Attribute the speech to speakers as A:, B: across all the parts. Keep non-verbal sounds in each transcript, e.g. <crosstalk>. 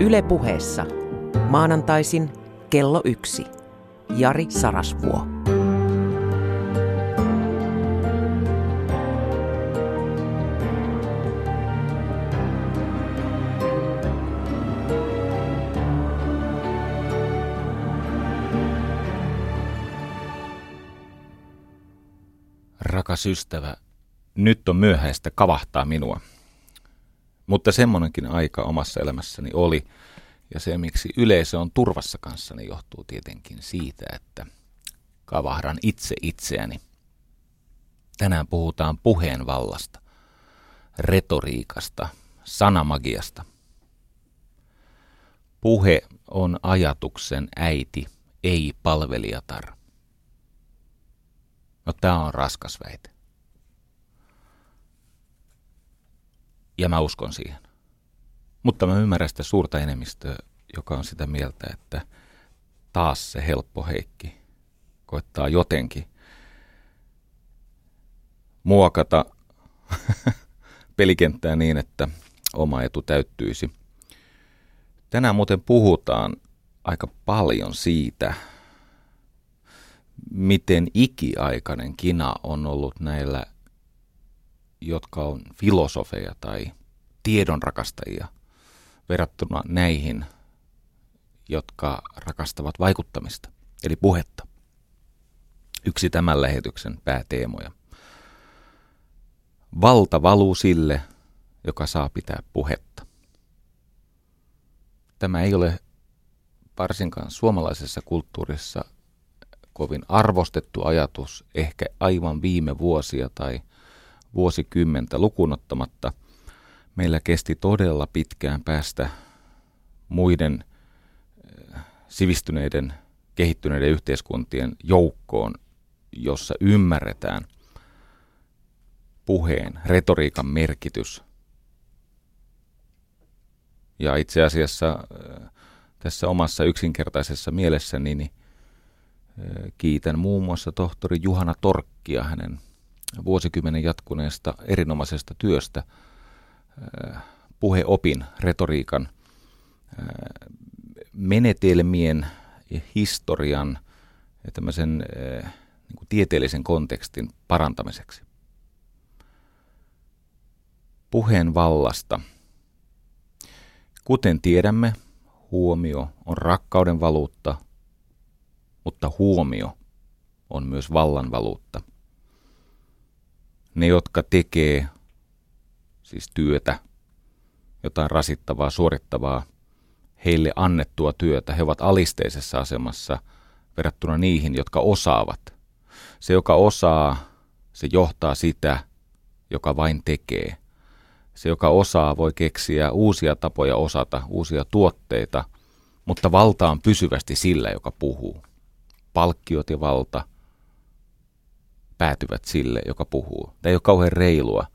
A: Yle puheessa. Maanantaisin kello yksi. Jari Sarasvuo.
B: Rakas ystävä, nyt on myöhäistä kavahtaa minua. Mutta semmoinenkin aika omassa elämässäni oli, ja se miksi yleisö on turvassa kanssani johtuu tietenkin siitä, että kavahdan itse itseäni. Tänään puhutaan puheen vallasta, retoriikasta, sanamagiasta. Puhe on ajatuksen äiti, ei palvelijatar. No tämä on raskas väite. Ja mä uskon siihen. Mutta mä ymmärrän sitä suurta enemmistöä, joka on sitä mieltä, että taas se helppo Heikki koittaa jotenkin muokata <laughs> pelikenttää niin, että oma etu täyttyisi. Tänään muuten puhutaan aika paljon siitä, miten ikiaikainen kina on ollut näillä, jotka on filosofeja tai tiedonrakastajia verrattuna näihin, jotka rakastavat vaikuttamista, eli puhetta. Yksi tämän lähetyksen pääteemoja. Valta valuu sille, joka saa pitää puhetta. Tämä ei ole varsinkaan suomalaisessa kulttuurissa kovin arvostettu ajatus, ehkä aivan viime vuosia tai vuosikymmentä lukunottamatta. Meillä kesti todella pitkään päästä muiden eh, sivistyneiden, kehittyneiden yhteiskuntien joukkoon, jossa ymmärretään puheen, retoriikan merkitys. Ja itse asiassa eh, tässä omassa yksinkertaisessa mielessäni niin Kiitän muun muassa tohtori Juhana Torkkia hänen vuosikymmenen jatkuneesta erinomaisesta työstä puheopin, retoriikan, menetelmien historian ja tämmöisen niin kuin tieteellisen kontekstin parantamiseksi. Puheen vallasta. Kuten tiedämme, huomio on rakkauden valuutta – mutta huomio on myös vallan valuutta. Ne, jotka tekee siis työtä, jotain rasittavaa, suorittavaa, heille annettua työtä, he ovat alisteisessa asemassa verrattuna niihin, jotka osaavat. Se, joka osaa, se johtaa sitä, joka vain tekee. Se, joka osaa, voi keksiä uusia tapoja osata, uusia tuotteita, mutta valta on pysyvästi sillä, joka puhuu palkkiot ja valta päätyvät sille, joka puhuu. Tämä ei ole kauhean reilua,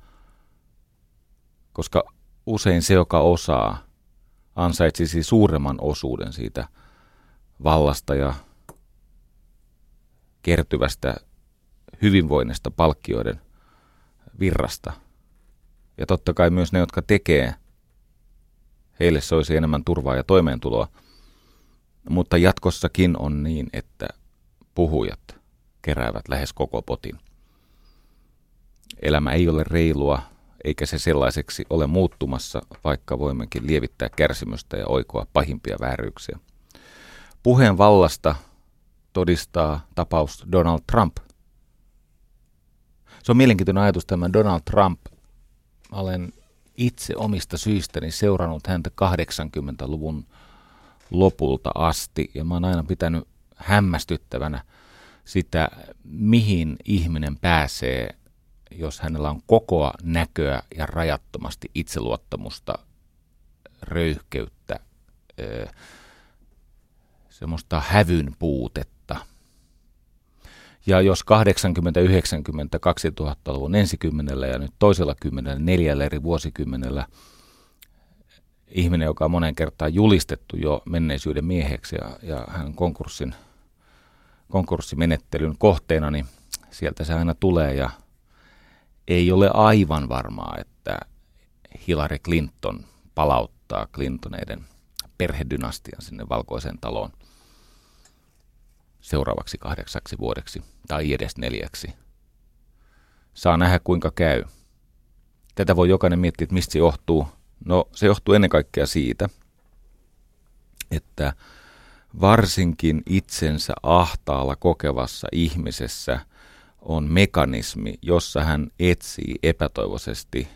B: koska usein se, joka osaa, ansaitsisi suuremman osuuden siitä vallasta ja kertyvästä hyvinvoinnista palkkioiden virrasta. Ja totta kai myös ne, jotka tekee, heille se olisi enemmän turvaa ja toimeentuloa. Mutta jatkossakin on niin, että puhujat keräävät lähes koko potin. Elämä ei ole reilua, eikä se sellaiseksi ole muuttumassa, vaikka voimmekin lievittää kärsimystä ja oikoa pahimpia vääryyksiä. Puheen vallasta todistaa tapaus Donald Trump. Se on mielenkiintoinen ajatus tämä Donald Trump. olen itse omista syistäni seurannut häntä 80-luvun lopulta asti ja mä oon aina pitänyt hämmästyttävänä sitä, mihin ihminen pääsee, jos hänellä on kokoa näköä ja rajattomasti itseluottamusta, röyhkeyttä, semmoista hävyn puutetta. Ja jos 80, 90, 2000-luvun ensikymmenellä ja nyt toisella kymmenellä, neljällä eri vuosikymmenellä ihminen, joka on monen kertaan julistettu jo menneisyyden mieheksi ja, ja hän konkurssin konkurssimenettelyn kohteena, niin sieltä se aina tulee ja ei ole aivan varmaa, että Hillary Clinton palauttaa Clintoneiden perhedynastian sinne valkoiseen taloon seuraavaksi kahdeksaksi vuodeksi tai edes neljäksi. Saa nähdä kuinka käy. Tätä voi jokainen miettiä, että mistä se johtuu. No se johtuu ennen kaikkea siitä, että varsinkin itsensä ahtaalla kokevassa ihmisessä on mekanismi, jossa hän etsii epätoivoisesti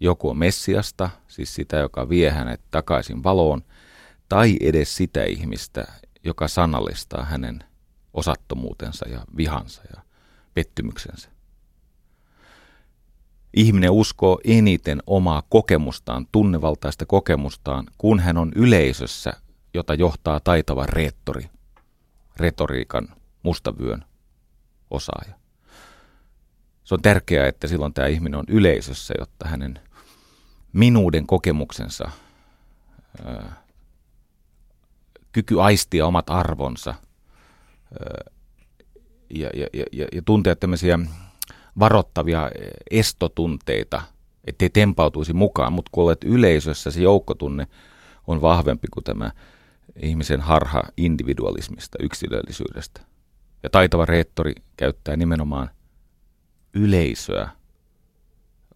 B: joko Messiasta, siis sitä, joka vie hänet takaisin valoon, tai edes sitä ihmistä, joka sanallistaa hänen osattomuutensa ja vihansa ja pettymyksensä. Ihminen uskoo eniten omaa kokemustaan, tunnevaltaista kokemustaan, kun hän on yleisössä, jota johtaa taitava reettori, retoriikan mustavyön osaaja. Se on tärkeää, että silloin tämä ihminen on yleisössä, jotta hänen minuuden kokemuksensa, kyky aistia omat arvonsa ää, ja, ja, ja, ja tuntea tämmöisiä varoittavia estotunteita, ettei tempautuisi mukaan, mutta kun olet yleisössä, se joukkotunne on vahvempi kuin tämä ihmisen harha individualismista, yksilöllisyydestä. Ja taitava reettori käyttää nimenomaan yleisöä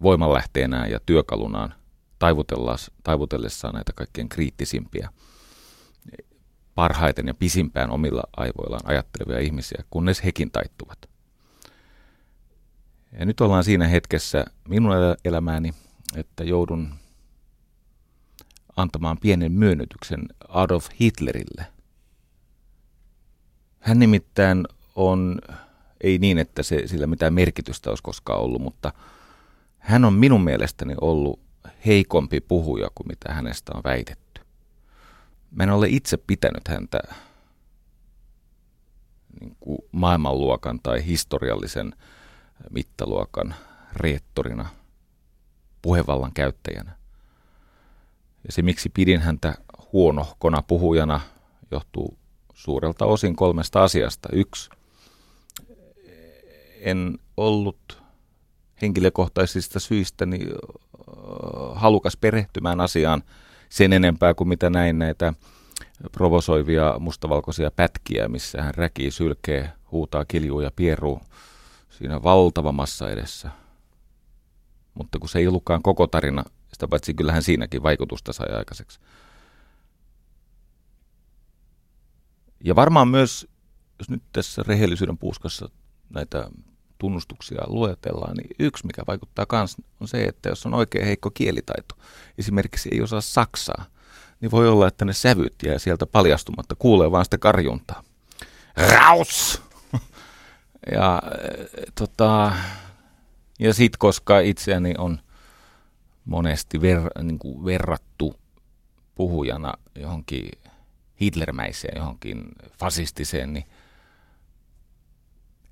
B: voimanlähteenään ja työkalunaan taivutellessaan näitä kaikkein kriittisimpiä, parhaiten ja pisimpään omilla aivoillaan ajattelevia ihmisiä, kunnes hekin taittuvat. Ja nyt ollaan siinä hetkessä minun elämääni, että joudun antamaan pienen myönnytyksen Adolf Hitlerille. Hän nimittäin on, ei niin, että se, sillä mitään merkitystä olisi koskaan ollut, mutta hän on minun mielestäni ollut heikompi puhuja kuin mitä hänestä on väitetty. Mä en ole itse pitänyt häntä niin kuin maailmanluokan tai historiallisen mittaluokan reettorina, puhevallan käyttäjänä. Ja se, miksi pidin häntä huonohkona puhujana, johtuu suurelta osin kolmesta asiasta. Yksi, en ollut henkilökohtaisista syistä niin halukas perehtymään asiaan sen enempää kuin mitä näin näitä provosoivia mustavalkoisia pätkiä, missä hän räkii, sylkee, huutaa, kiljuu ja pieruu siinä valtava massa edessä. Mutta kun se ei ollutkaan koko tarina, sitä paitsi kyllähän siinäkin vaikutusta sai aikaiseksi. Ja varmaan myös, jos nyt tässä rehellisyyden puuskassa näitä tunnustuksia luetellaan, niin yksi, mikä vaikuttaa myös, on se, että jos on oikein heikko kielitaito, esimerkiksi ei osaa saksaa, niin voi olla, että ne sävyt jää sieltä paljastumatta, kuulee vaan sitä karjuntaa. Raus! <laughs> Ja, tota, ja sitten koska itseäni on monesti ver, niin kuin verrattu puhujana johonkin hitlermäiseen, johonkin fasistiseen, niin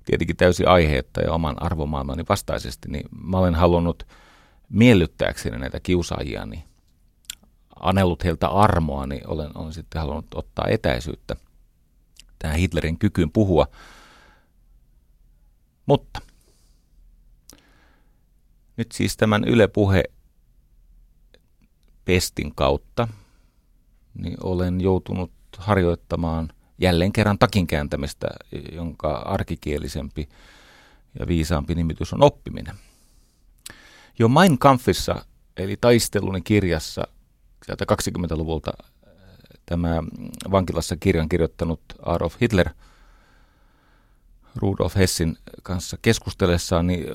B: tietenkin täysin aiheetta ja oman arvomaailmani vastaisesti, niin mä olen halunnut miellyttääkseni näitä kiusaajia, niin anellut heiltä armoa, niin olen, olen sitten halunnut ottaa etäisyyttä tähän Hitlerin kykyyn puhua – mutta nyt siis tämän Yle Puhe pestin kautta niin olen joutunut harjoittamaan jälleen kerran takin kääntämistä, jonka arkikielisempi ja viisaampi nimitys on oppiminen. Jo Mein Kampfissa, eli taisteluni kirjassa, sieltä 20-luvulta tämä vankilassa kirjan kirjoittanut Adolf Hitler – Rudolf Hessin kanssa keskustellessaan, niin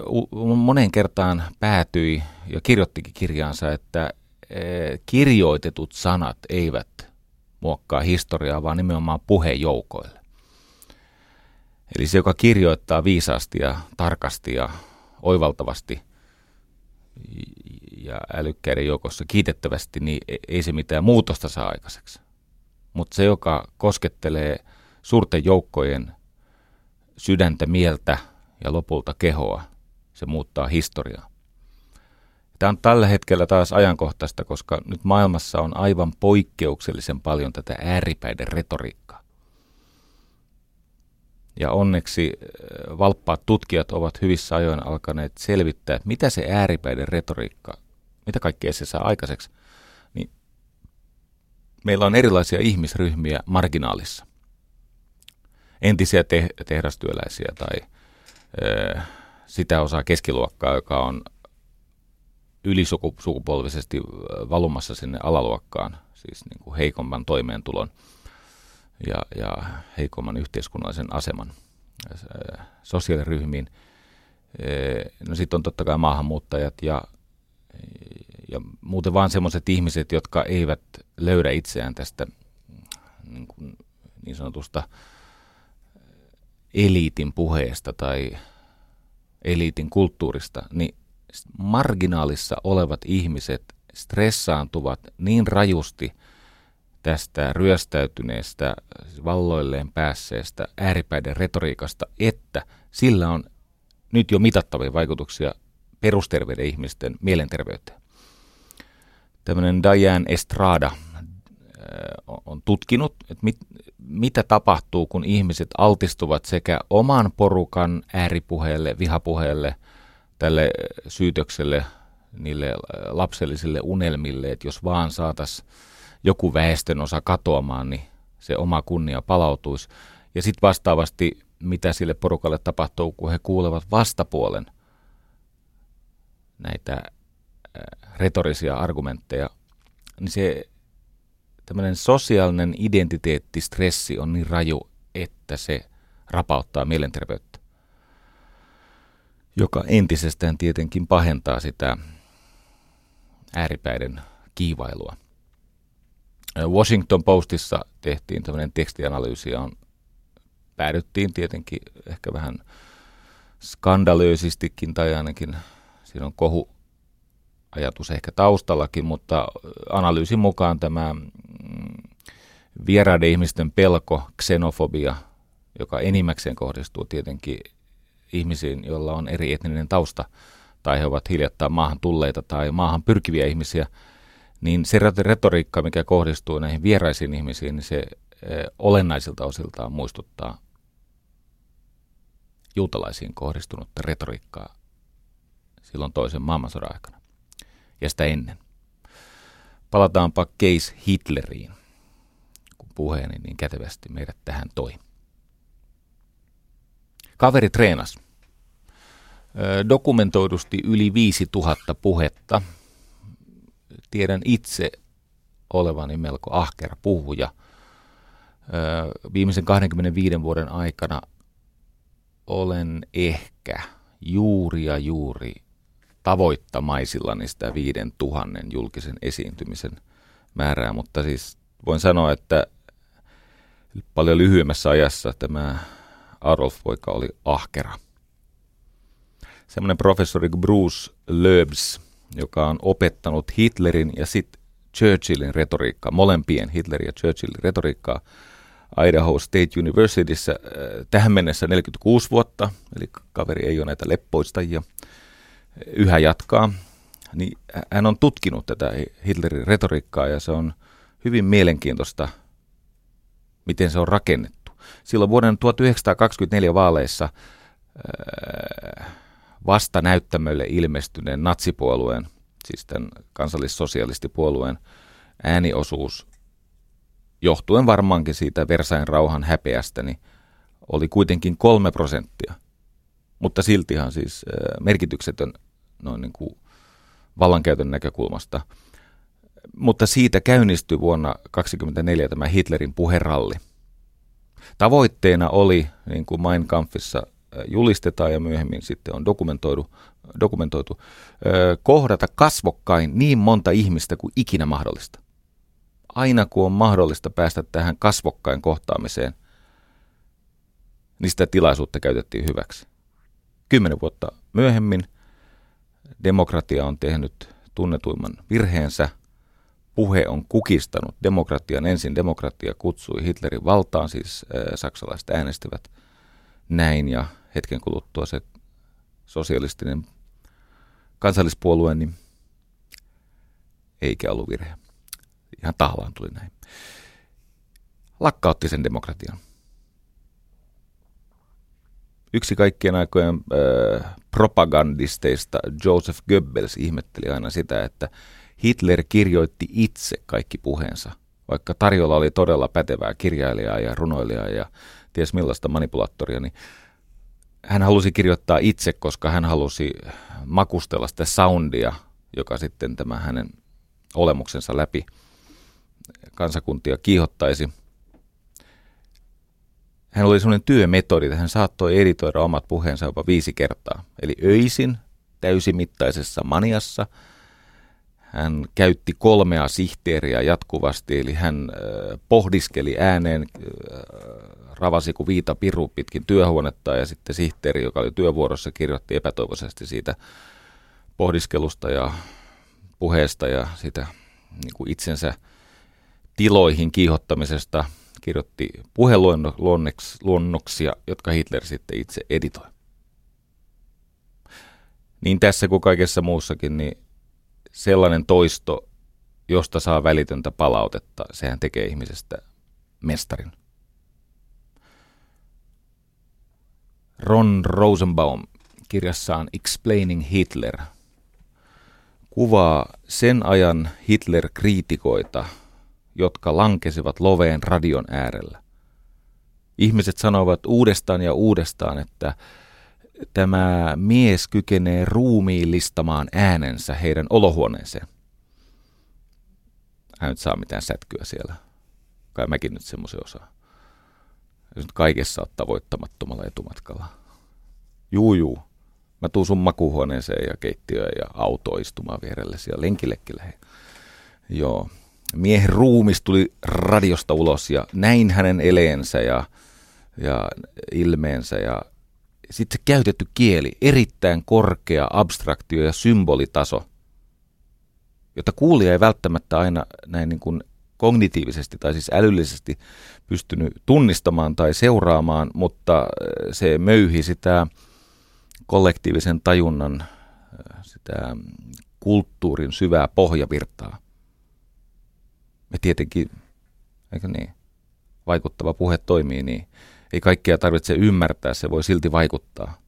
B: moneen kertaan päätyi ja kirjoittikin kirjaansa, että e, kirjoitetut sanat eivät muokkaa historiaa, vaan nimenomaan puhejoukoille. Eli se, joka kirjoittaa viisaasti ja tarkasti ja oivaltavasti ja älykkäiden joukossa kiitettävästi, niin e, ei se mitään muutosta saa aikaiseksi. Mutta se, joka koskettelee suurten joukkojen sydäntä, mieltä ja lopulta kehoa. Se muuttaa historiaa. Tämä on tällä hetkellä taas ajankohtaista, koska nyt maailmassa on aivan poikkeuksellisen paljon tätä ääripäiden retoriikkaa. Ja onneksi äh, valppaat tutkijat ovat hyvissä ajoin alkaneet selvittää, että mitä se ääripäiden retoriikka, mitä kaikkea se saa aikaiseksi. Niin meillä on erilaisia ihmisryhmiä marginaalissa. Entisiä te- tehdastyöläisiä tai ö, sitä osaa keskiluokkaa, joka on ylisukupolvisesti valumassa sinne alaluokkaan, siis niin kuin heikomman toimeentulon ja, ja heikomman yhteiskunnallisen aseman sosiaaliryhmiin. No sitten on totta kai maahanmuuttajat ja, ja muuten vaan sellaiset ihmiset, jotka eivät löydä itseään tästä niin, kuin niin sanotusta eliitin puheesta tai eliitin kulttuurista, niin marginaalissa olevat ihmiset stressaantuvat niin rajusti tästä ryöstäytyneestä, valloilleen päässeestä ääripäiden retoriikasta, että sillä on nyt jo mitattavia vaikutuksia perusterveiden ihmisten mielenterveyteen. Tämmöinen Diane Estrada äh, on tutkinut, että mit, mitä tapahtuu, kun ihmiset altistuvat sekä oman porukan ääripuheelle, vihapuheelle, tälle syytökselle, niille lapsellisille unelmille, että jos vaan saataisiin joku väestön osa katoamaan, niin se oma kunnia palautuisi. Ja sitten vastaavasti, mitä sille porukalle tapahtuu, kun he kuulevat vastapuolen näitä retorisia argumentteja, niin se tämmöinen sosiaalinen identiteettistressi on niin raju, että se rapauttaa mielenterveyttä, joka entisestään tietenkin pahentaa sitä ääripäiden kiivailua. Washington Postissa tehtiin tämmöinen tekstianalyysi ja on, päädyttiin tietenkin ehkä vähän skandalöisistikin tai ainakin siinä on kohu ajatus ehkä taustallakin, mutta analyysin mukaan tämä mm, vieraiden ihmisten pelko, xenofobia, joka enimmäkseen kohdistuu tietenkin ihmisiin, joilla on eri etninen tausta, tai he ovat hiljattain maahan tulleita tai maahan pyrkiviä ihmisiä, niin se retoriikka, mikä kohdistuu näihin vieraisiin ihmisiin, niin se eh, olennaisilta osiltaan muistuttaa juutalaisiin kohdistunutta retoriikkaa silloin toisen maailmansodan aikana ja sitä ennen. Palataanpa case Hitleriin, kun puheeni niin kätevästi meidät tähän toi. Kaveri treenas dokumentoidusti yli 5000 puhetta. Tiedän itse olevani melko ahkera puhuja. Viimeisen 25 vuoden aikana olen ehkä juuri ja juuri tavoittamaisillani sitä viiden tuhannen julkisen esiintymisen määrää, mutta siis voin sanoa, että paljon lyhyemmässä ajassa tämä Adolf-poika oli ahkera. Professori Bruce Loebs, joka on opettanut Hitlerin ja sitten Churchillin retoriikkaa, molempien Hitlerin ja Churchillin retoriikkaa Idaho State Universityssä äh, tähän mennessä 46 vuotta, eli kaveri ei ole näitä leppoistajia yhä jatkaa, niin hän on tutkinut tätä Hitlerin retoriikkaa ja se on hyvin mielenkiintoista, miten se on rakennettu. Silloin vuoden 1924 vaaleissa vasta näyttämölle ilmestyneen natsipuolueen, siis tämän kansallissosialistipuolueen ääniosuus, johtuen varmaankin siitä Versain rauhan häpeästä, niin oli kuitenkin kolme prosenttia. Mutta siltihan siis merkityksetön noin niin kuin vallankäytön näkökulmasta. Mutta siitä käynnistyi vuonna 1924 tämä Hitlerin puheralli. Tavoitteena oli, niin kuin Mein Kampfissa julistetaan ja myöhemmin sitten on dokumentoitu, dokumentoitu kohdata kasvokkain niin monta ihmistä kuin ikinä mahdollista. Aina kun on mahdollista päästä tähän kasvokkain kohtaamiseen, niin sitä tilaisuutta käytettiin hyväksi. Kymmenen vuotta myöhemmin demokratia on tehnyt tunnetuimman virheensä. Puhe on kukistanut demokratian. Ensin demokratia kutsui Hitlerin valtaan, siis saksalaiset äänestivät näin ja hetken kuluttua se sosialistinen kansallispuolue, niin eikä ollut virhe. Ihan tahallaan tuli näin. Lakkautti sen demokratian. Yksi kaikkien aikojen äh, propagandisteista Joseph Goebbels ihmetteli aina sitä, että Hitler kirjoitti itse kaikki puheensa vaikka tarjolla oli todella pätevää kirjailijaa ja runoilijaa ja ties millaista manipulaattoria, niin hän halusi kirjoittaa itse, koska hän halusi makustella sitä soundia, joka sitten tämä hänen olemuksensa läpi kansakuntia kiihottaisi. Hän oli sellainen työmetodi, että hän saattoi editoida omat puheensa jopa viisi kertaa. Eli öisin täysimittaisessa maniassa – hän käytti kolmea sihteeriä jatkuvasti, eli hän äh, pohdiskeli ääneen, äh, ravasi kuin viita piru pitkin työhuonetta ja sitten sihteeri, joka oli työvuorossa, kirjoitti epätoivoisesti siitä pohdiskelusta ja puheesta ja sitä niin kuin itsensä tiloihin kiihottamisesta kirjoitti puheluonnoksia, jotka Hitler sitten itse editoi. Niin tässä kuin kaikessa muussakin, niin sellainen toisto, josta saa välitöntä palautetta, sehän tekee ihmisestä mestarin. Ron Rosenbaum kirjassaan Explaining Hitler kuvaa sen ajan Hitler-kriitikoita, jotka lankesivat loveen radion äärellä. Ihmiset sanovat uudestaan ja uudestaan, että tämä mies kykenee ruumiillistamaan äänensä heidän olohuoneeseen. Hän nyt saa mitään sätkyä siellä. Kai mäkin nyt semmoisen osaa. Nyt kaikessa oot tavoittamattomalla etumatkalla. Juu, juu. Mä tuun sun makuuhuoneeseen ja keittiöön ja auto istumaan vierelle siellä lenkillekin lähe. Joo. Miehen ruumis tuli radiosta ulos ja näin hänen eleensä ja, ja ilmeensä ja sitten se käytetty kieli, erittäin korkea abstraktio- ja symbolitaso, jota kuulija ei välttämättä aina näin niin kuin kognitiivisesti tai siis älyllisesti pystynyt tunnistamaan tai seuraamaan, mutta äh, se möyhi sitä kollektiivisen tajunnan, äh, sitä kulttuurin syvää pohjavirtaa. Me tietenkin, eikö niin, vaikuttava puhe toimii niin. Ei kaikkea tarvitse ymmärtää, se voi silti vaikuttaa.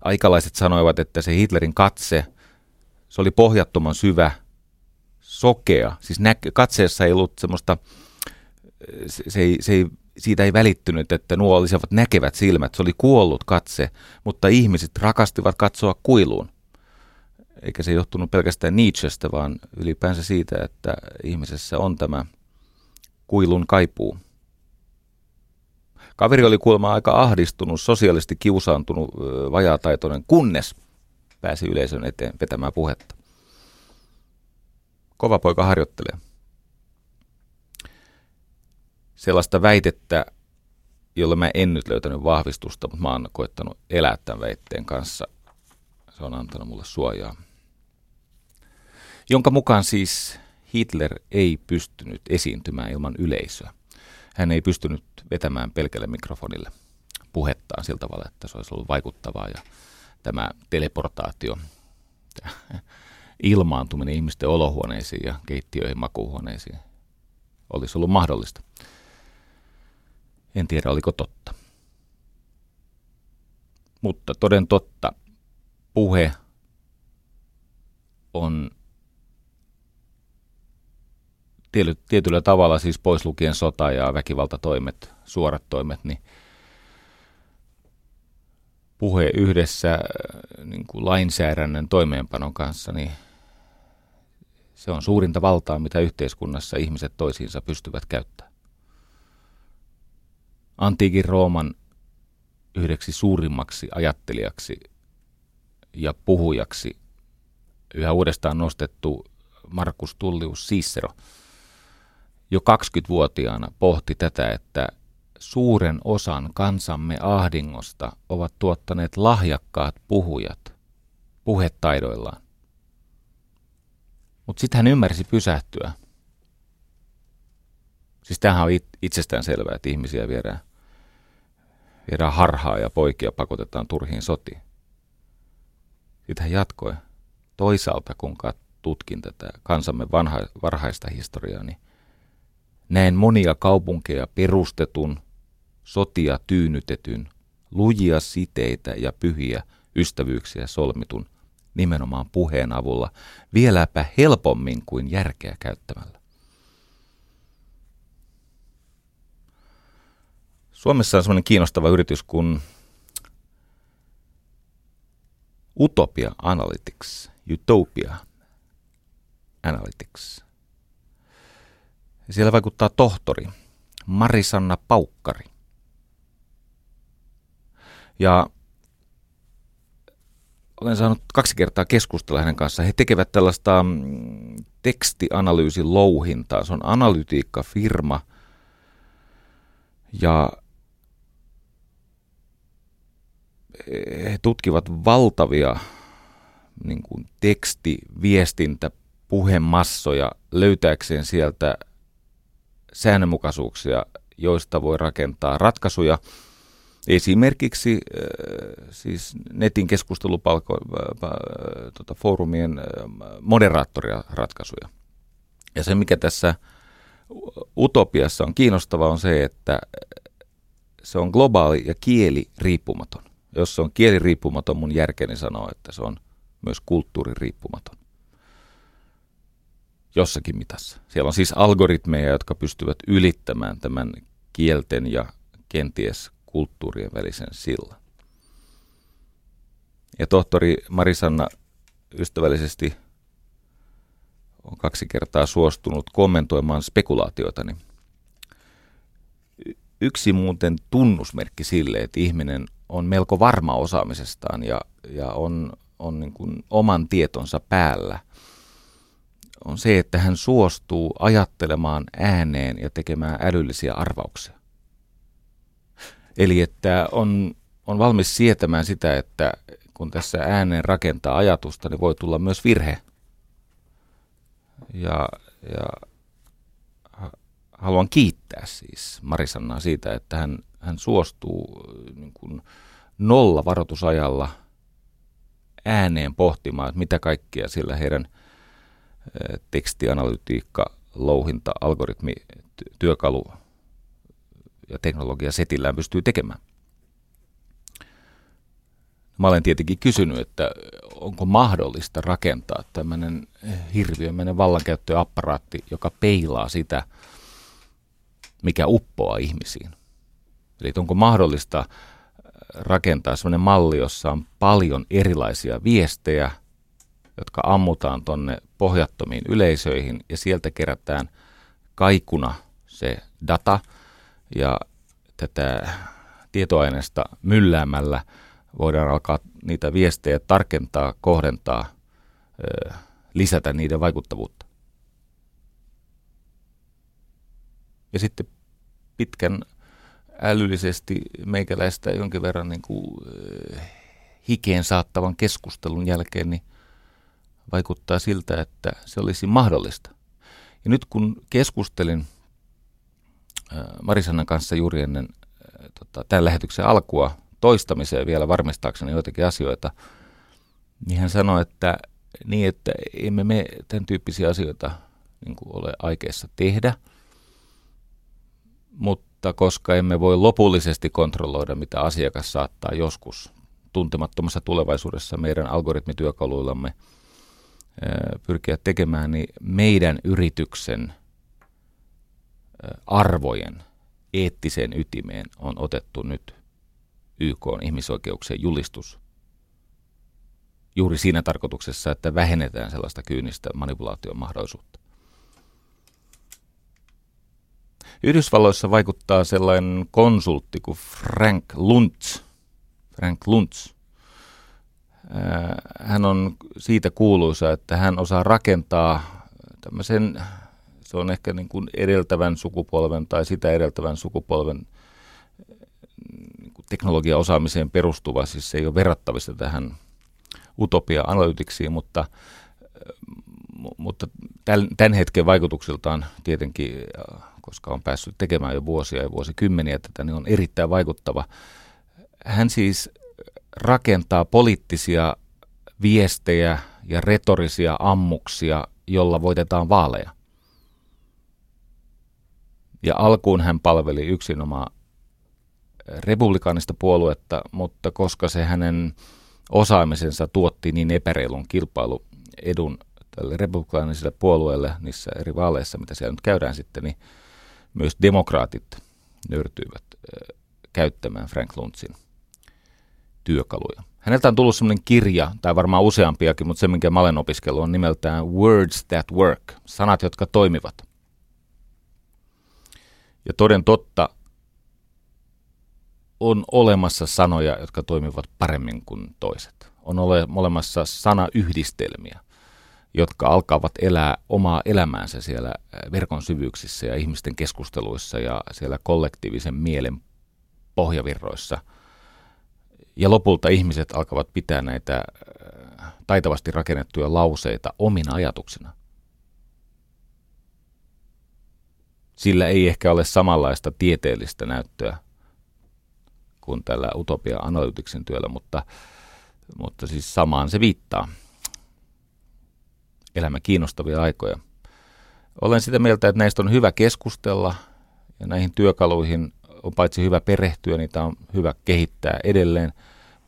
B: Aikalaiset sanoivat, että se Hitlerin katse, se oli pohjattoman syvä, sokea. Siis näk- katseessa ei ollut semmoista, se, se, ei, se ei, siitä ei välittynyt, että nuo olisivat näkevät silmät. Se oli kuollut katse, mutta ihmiset rakastivat katsoa kuiluun. Eikä se johtunut pelkästään Nietzschestä, vaan ylipäänsä siitä, että ihmisessä on tämä – kuilun kaipuu. Kaveri oli kuulemma aika ahdistunut, sosiaalisesti kiusaantunut, vajaataitoinen, kunnes pääsi yleisön eteen vetämään puhetta. Kova poika harjoittelee. Sellaista väitettä, jolle mä en nyt löytänyt vahvistusta, mutta mä oon koittanut elää tämän väitteen kanssa. Se on antanut mulle suojaa. Jonka mukaan siis Hitler ei pystynyt esiintymään ilman yleisöä. Hän ei pystynyt vetämään pelkälle mikrofonille puhettaan sillä tavalla, että se olisi ollut vaikuttavaa ja tämä teleportaatio, tämä ilmaantuminen ihmisten olohuoneisiin ja keittiöihin, makuuhuoneisiin olisi ollut mahdollista. En tiedä, oliko totta. Mutta toden totta, puhe on tietyllä tavalla siis pois lukien sota ja väkivaltatoimet, suorat toimet, niin puhe yhdessä äh, niin kuin lainsäädännön toimeenpanon kanssa, niin se on suurinta valtaa, mitä yhteiskunnassa ihmiset toisiinsa pystyvät käyttämään. Antiikin Rooman yhdeksi suurimmaksi ajattelijaksi ja puhujaksi yhä uudestaan nostettu Markus Tullius Cicero – jo 20-vuotiaana pohti tätä, että suuren osan kansamme ahdingosta ovat tuottaneet lahjakkaat puhujat puhetaidoillaan. Mutta sitten hän ymmärsi pysähtyä. Siis tämähän on itsestään selvää, että ihmisiä viedään, viedään harhaa ja poikia pakotetaan turhiin sotiin. Sitten hän jatkoi. Toisaalta, kun tutkin tätä kansamme vanha, varhaista historiaa, niin Näen monia kaupunkeja perustetun, sotia tyynytetyn, lujia siteitä ja pyhiä ystävyyksiä solmitun nimenomaan puheen avulla, vieläpä helpommin kuin järkeä käyttämällä. Suomessa on sellainen kiinnostava yritys kuin Utopia Analytics, Utopia Analytics. Siellä vaikuttaa tohtori Marisanna Paukkari. Ja olen saanut kaksi kertaa keskustella hänen kanssaan. He tekevät tällaista mm, tekstianalyysin louhintaa. Se on analytiikkafirma. Ja he tutkivat valtavia niin kuin teksti, viestintä, puhemassoja löytääkseen sieltä säännönmukaisuuksia, joista voi rakentaa ratkaisuja. Esimerkiksi äh, siis netin keskustelupalko, tota, foorumien moderaattoria ratkaisuja. Ja se, mikä tässä utopiassa on kiinnostavaa, on se, että se on globaali ja kieli riippumaton. Jos se on kieliriippumaton, mun järkeni sanoo, että se on myös kulttuuririippumaton. Jossakin mitassa. Siellä on siis algoritmeja, jotka pystyvät ylittämään tämän kielten ja kenties kulttuurien välisen sillan. Ja tohtori Marisanna ystävällisesti on kaksi kertaa suostunut kommentoimaan spekulaatioitani. Yksi muuten tunnusmerkki sille, että ihminen on melko varma osaamisestaan ja, ja on, on niin kuin oman tietonsa päällä, on se, että hän suostuu ajattelemaan ääneen ja tekemään älyllisiä arvauksia. Eli että on, on valmis sietämään sitä, että kun tässä ääneen rakentaa ajatusta, niin voi tulla myös virhe. Ja, ja haluan kiittää siis Marisannaa siitä, että hän, hän suostuu niin kuin nolla varoitusajalla ääneen pohtimaan, että mitä kaikkia sillä heidän tekstianalytiikka, louhinta, algoritmi, työkalu ja teknologia setillään pystyy tekemään. Mä olen tietenkin kysynyt, että onko mahdollista rakentaa tämmöinen hirviömäinen vallankäyttöapparaatti, joka peilaa sitä, mikä uppoaa ihmisiin. Eli onko mahdollista rakentaa sellainen malli, jossa on paljon erilaisia viestejä, jotka ammutaan tonne pohjattomiin yleisöihin ja sieltä kerätään kaikuna se data ja tätä tietoaineesta mylläämällä voidaan alkaa niitä viestejä tarkentaa, kohdentaa, lisätä niiden vaikuttavuutta. Ja sitten pitkän älyllisesti meikäläistä jonkin verran niin kuin, hikeen saattavan keskustelun jälkeen, niin vaikuttaa siltä, että se olisi mahdollista. Ja nyt kun keskustelin Marisannan kanssa juuri ennen tota, tämän lähetyksen alkua toistamiseen vielä varmistaakseni joitakin asioita, niin hän sanoi, että niin, että emme me tämän tyyppisiä asioita niin kuin ole aikeissa tehdä, mutta koska emme voi lopullisesti kontrolloida, mitä asiakas saattaa joskus tuntemattomassa tulevaisuudessa meidän algoritmityökaluillamme pyrkiä tekemään, niin meidän yrityksen arvojen eettiseen ytimeen on otettu nyt YK on ihmisoikeuksien julistus juuri siinä tarkoituksessa, että vähennetään sellaista kyynistä manipulaation mahdollisuutta. Yhdysvalloissa vaikuttaa sellainen konsultti kuin Frank Luntz. Frank Luntz. Hän on siitä kuuluisa, että hän osaa rakentaa tämmöisen, se on ehkä niin kuin edeltävän sukupolven tai sitä edeltävän sukupolven niin kuin teknologiaosaamiseen perustuva, siis se ei ole verrattavissa tähän utopia-analytiksiin, mutta, mutta tämän hetken vaikutuksiltaan tietenkin koska on päässyt tekemään jo vuosia ja vuosikymmeniä tätä, niin on erittäin vaikuttava. Hän siis rakentaa poliittisia viestejä ja retorisia ammuksia, jolla voitetaan vaaleja. Ja alkuun hän palveli yksinomaan republikaanista puoluetta, mutta koska se hänen osaamisensa tuotti niin epäreilun kilpailuedun tälle republikaaniselle puolueelle niissä eri vaaleissa, mitä siellä nyt käydään sitten, niin myös demokraatit nöyrtyivät käyttämään Frank Luntzin työkaluja. Häneltä on tullut sellainen kirja, tai varmaan useampiakin, mutta se, minkä mä olen opiskellut, on nimeltään Words That Work, sanat, jotka toimivat. Ja toden totta, on olemassa sanoja, jotka toimivat paremmin kuin toiset. On ole, olemassa sanayhdistelmiä, jotka alkavat elää omaa elämäänsä siellä verkon syvyyksissä ja ihmisten keskusteluissa ja siellä kollektiivisen mielen pohjavirroissa. Ja lopulta ihmiset alkavat pitää näitä taitavasti rakennettuja lauseita omina ajatuksina. Sillä ei ehkä ole samanlaista tieteellistä näyttöä kuin tällä Utopia Analyticsin työllä, mutta, mutta siis samaan se viittaa. Elämä kiinnostavia aikoja. Olen sitä mieltä, että näistä on hyvä keskustella ja näihin työkaluihin on paitsi hyvä perehtyä, niitä on hyvä kehittää edelleen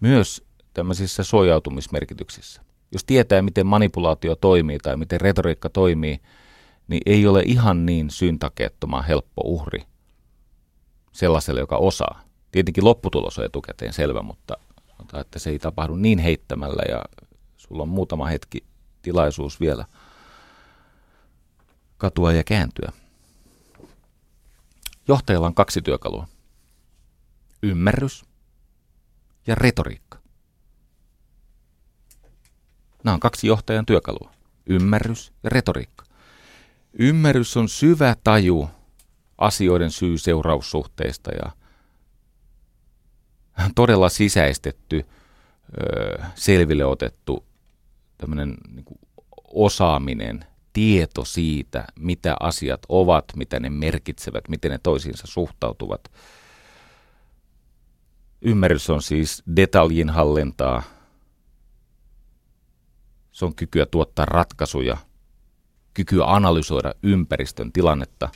B: myös tämmöisissä suojautumismerkityksissä. Jos tietää, miten manipulaatio toimii tai miten retoriikka toimii, niin ei ole ihan niin syntakeettoman helppo uhri sellaiselle, joka osaa. Tietenkin lopputulos on etukäteen selvä, mutta sanotaan, että se ei tapahdu niin heittämällä ja sulla on muutama hetki tilaisuus vielä katua ja kääntyä. Johtajalla on kaksi työkalua. Ymmärrys ja retoriikka. Nämä on kaksi johtajan työkalua. Ymmärrys ja retoriikka. Ymmärrys on syvä taju asioiden syy-seuraussuhteista ja todella sisäistetty, selville otettu tämmöinen niin osaaminen, tieto siitä, mitä asiat ovat, mitä ne merkitsevät, miten ne toisiinsa suhtautuvat. Ymmärrys on siis detaljin hallintaa. Se on kykyä tuottaa ratkaisuja, kykyä analysoida ympäristön tilannetta.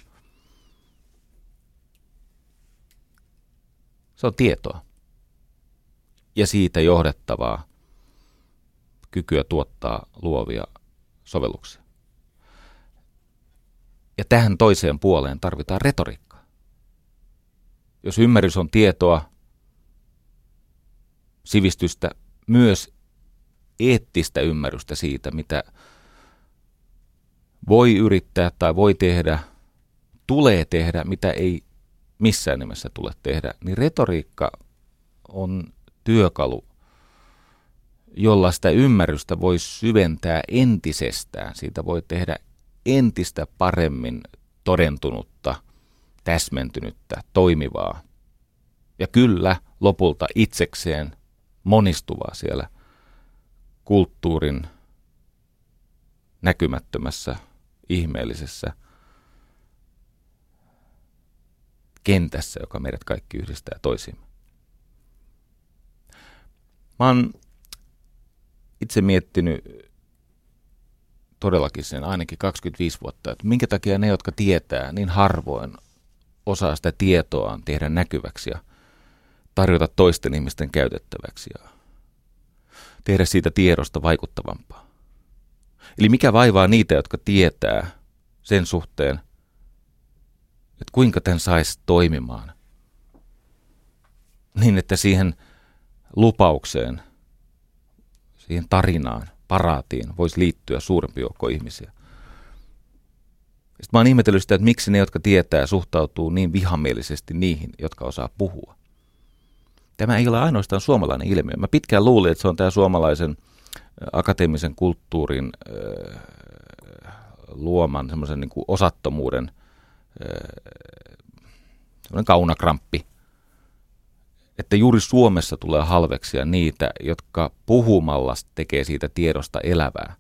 B: Se on tietoa ja siitä johdettavaa kykyä tuottaa luovia sovelluksia. Ja tähän toiseen puoleen tarvitaan retoriikkaa. Jos ymmärrys on tietoa, sivistystä, myös eettistä ymmärrystä siitä, mitä voi yrittää tai voi tehdä, tulee tehdä, mitä ei missään nimessä tule tehdä, niin retoriikka on työkalu, jolla sitä ymmärrystä voi syventää entisestään. Siitä voi tehdä entistä paremmin todentunutta, täsmentynyttä, toimivaa. Ja kyllä lopulta itsekseen monistuvaa siellä kulttuurin näkymättömässä, ihmeellisessä kentässä, joka meidät kaikki yhdistää toisiimme. Mä oon itse miettinyt todellakin sen ainakin 25 vuotta, että minkä takia ne, jotka tietää niin harvoin, osaa sitä tietoaan tehdä näkyväksi ja tarjota toisten ihmisten käytettäväksi ja tehdä siitä tiedosta vaikuttavampaa. Eli mikä vaivaa niitä, jotka tietää sen suhteen, että kuinka tämän saisi toimimaan, niin että siihen – lupaukseen, siihen tarinaan, paraatiin voisi liittyä suurempi joukko ihmisiä. Sitten mä oon ihmetellyt sitä, että miksi ne, jotka tietää, suhtautuu niin vihamielisesti niihin, jotka osaa puhua. Tämä ei ole ainoastaan suomalainen ilmiö. Mä pitkään luulin, että se on tämä suomalaisen akateemisen kulttuurin äh, luoman semmoisen niin osattomuuden äh, kaunakramppi, että juuri Suomessa tulee halveksia niitä, jotka puhumalla tekee siitä tiedosta elävää.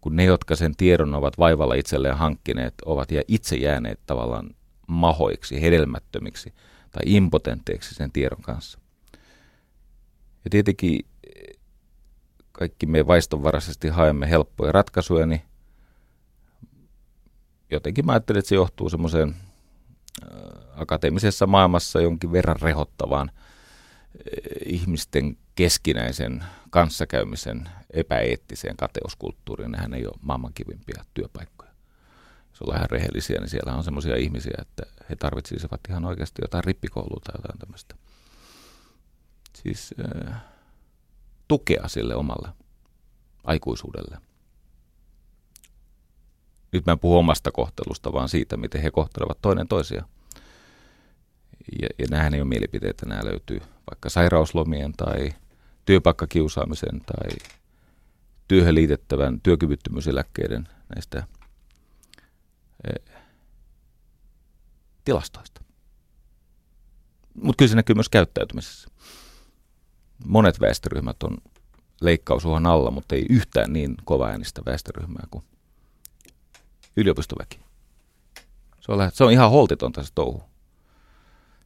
B: Kun ne, jotka sen tiedon ovat vaivalla itselleen hankkineet, ovat ja itse jääneet tavallaan mahoiksi, hedelmättömiksi tai impotenteiksi sen tiedon kanssa. Ja tietenkin kaikki me vaistonvaraisesti haemme helppoja ratkaisuja, niin jotenkin mä ajattelen, että se johtuu semmoiseen akateemisessa maailmassa jonkin verran rehottavaan ihmisten keskinäisen kanssakäymisen epäeettiseen kateuskulttuuriin. Nehän ei ole maailman kivimpiä työpaikkoja. Jos ollaan ihan rehellisiä, niin siellä on sellaisia ihmisiä, että he tarvitsisivat ihan oikeasti jotain rippikoulua tai jotain tämmöistä. Siis äh, tukea sille omalle aikuisuudelle. Nyt mä en puhu omasta kohtelusta, vaan siitä, miten he kohtelevat toinen toisia. Ja, ja nämähän ei ole mielipiteitä, nämä löytyy vaikka sairauslomien tai työpaikkakiusaamisen tai työhön liitettävän työkyvyttömyyseläkkeiden näistä eh, tilastoista. Mutta kyllä se näkyy myös käyttäytymisessä. Monet väestöryhmät on leikkausuhan alla, mutta ei yhtään niin kova äänistä väestöryhmää kuin yliopistoväki. Se on, se on ihan holtitonta se touhu.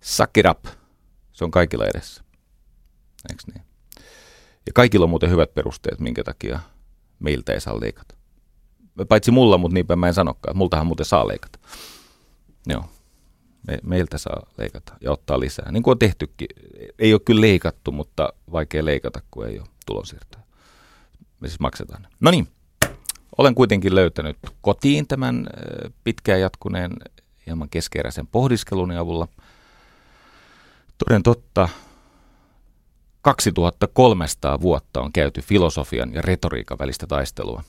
B: Suck it up. Se on kaikilla edessä. Eikö niin? Ja kaikilla on muuten hyvät perusteet, minkä takia meiltä ei saa leikata. Paitsi mulla, mutta niinpä mä en sanokaan. Multahan muuten saa leikata. Joo. Me, meiltä saa leikata ja ottaa lisää. Niin kuin on tehtykin. Ei ole kyllä leikattu, mutta vaikea leikata, kun ei ole tulonsiirtoja. Me siis maksetaan. No niin. Olen kuitenkin löytänyt kotiin tämän pitkään jatkuneen hieman keskeeräisen pohdiskelun avulla. Toden totta, 2300 vuotta on käyty filosofian ja retoriikan välistä taistelua.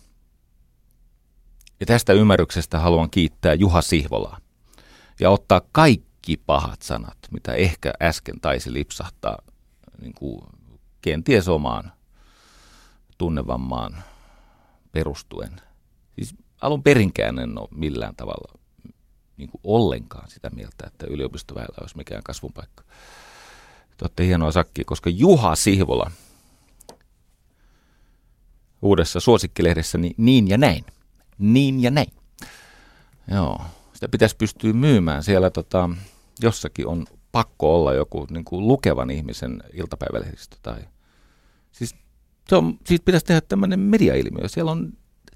B: Ja tästä ymmärryksestä haluan kiittää Juha Sihvolaa ja ottaa kaikki pahat sanat, mitä ehkä äsken taisi lipsahtaa niin kuin kenties omaan tunnevammaan perustuen. Siis alun perinkään en ole millään tavalla niin kuin ollenkaan sitä mieltä, että yliopistoväellä olisi mikään kasvun paikka. Te olette hienoa sakkia, koska Juha Sihvola uudessa suosikkilehdessä niin, niin ja näin. Niin ja näin. Joo, sitä pitäisi pystyä myymään. Siellä tota, jossakin on pakko olla joku niin kuin lukevan ihmisen iltapäivälehdistö. Tai, siis, se on, siis pitäisi tehdä tämmöinen mediailmiö. Siellä on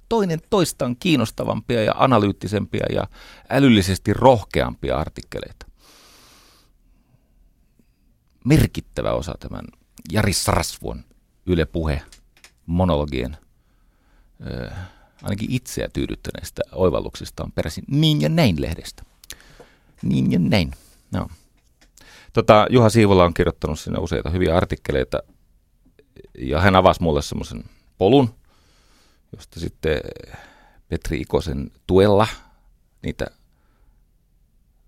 B: toinen toistaan kiinnostavampia ja analyyttisempia ja älyllisesti rohkeampia artikkeleita merkittävä osa tämän Jari Sarasvuon Yle Puhe monologien ainakin itseä tyydyttäneistä oivalluksista on peräisin niin ja näin lehdestä. Niin ja näin. No. Tota, Juha Siivola on kirjoittanut sinne useita hyviä artikkeleita ja hän avasi mulle semmoisen polun, josta sitten Petri Ikosen tuella niitä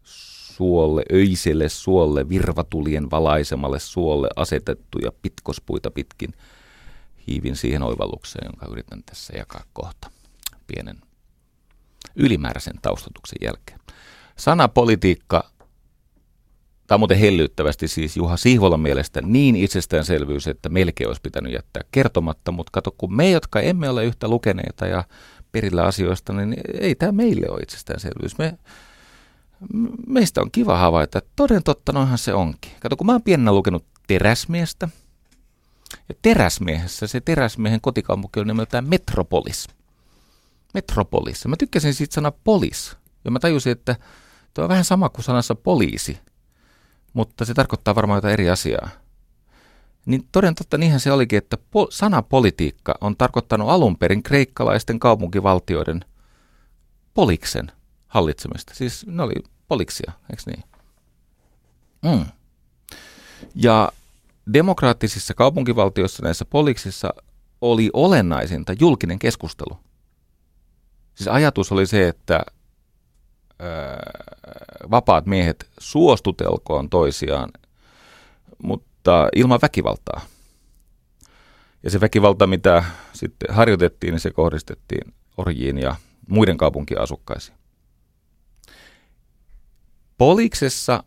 B: suolle, öiselle suolle, virvatulien valaisemalle suolle asetettuja pitkospuita pitkin hiivin siihen oivallukseen, jonka yritän tässä jakaa kohta pienen ylimääräisen taustatuksen jälkeen. Sanapolitiikka, tämä on muuten hellyttävästi siis Juha Sihvolan mielestä niin itsestäänselvyys, että melkein olisi pitänyt jättää kertomatta, mutta kato, kun me, jotka emme ole yhtä lukeneita ja perillä asioista, niin ei tämä meille ole itsestäänselvyys. Me meistä on kiva havaita, että toden totta noinhan se onkin. Kato, kun mä oon pienenä lukenut teräsmiestä, ja teräsmiehessä se teräsmiehen kotikaupunki on nimeltään Metropolis. Metropolis. Mä tykkäsin siitä sana polis. Ja mä tajusin, että tuo on vähän sama kuin sanassa poliisi, mutta se tarkoittaa varmaan jotain eri asiaa. Niin toden totta niinhän se olikin, että po- sana politiikka on tarkoittanut alun perin kreikkalaisten kaupunkivaltioiden poliksen hallitsemista. Siis ne oli poliksia, eikö niin? Mm. Ja demokraattisissa kaupunkivaltioissa näissä poliksissa oli olennaisinta julkinen keskustelu. Siis ajatus oli se, että vapaat miehet suostutelkoon toisiaan, mutta ilman väkivaltaa. Ja se väkivalta, mitä sitten harjoitettiin, niin se kohdistettiin orjiin ja muiden kaupunkiasukkaisiin. Poliksessa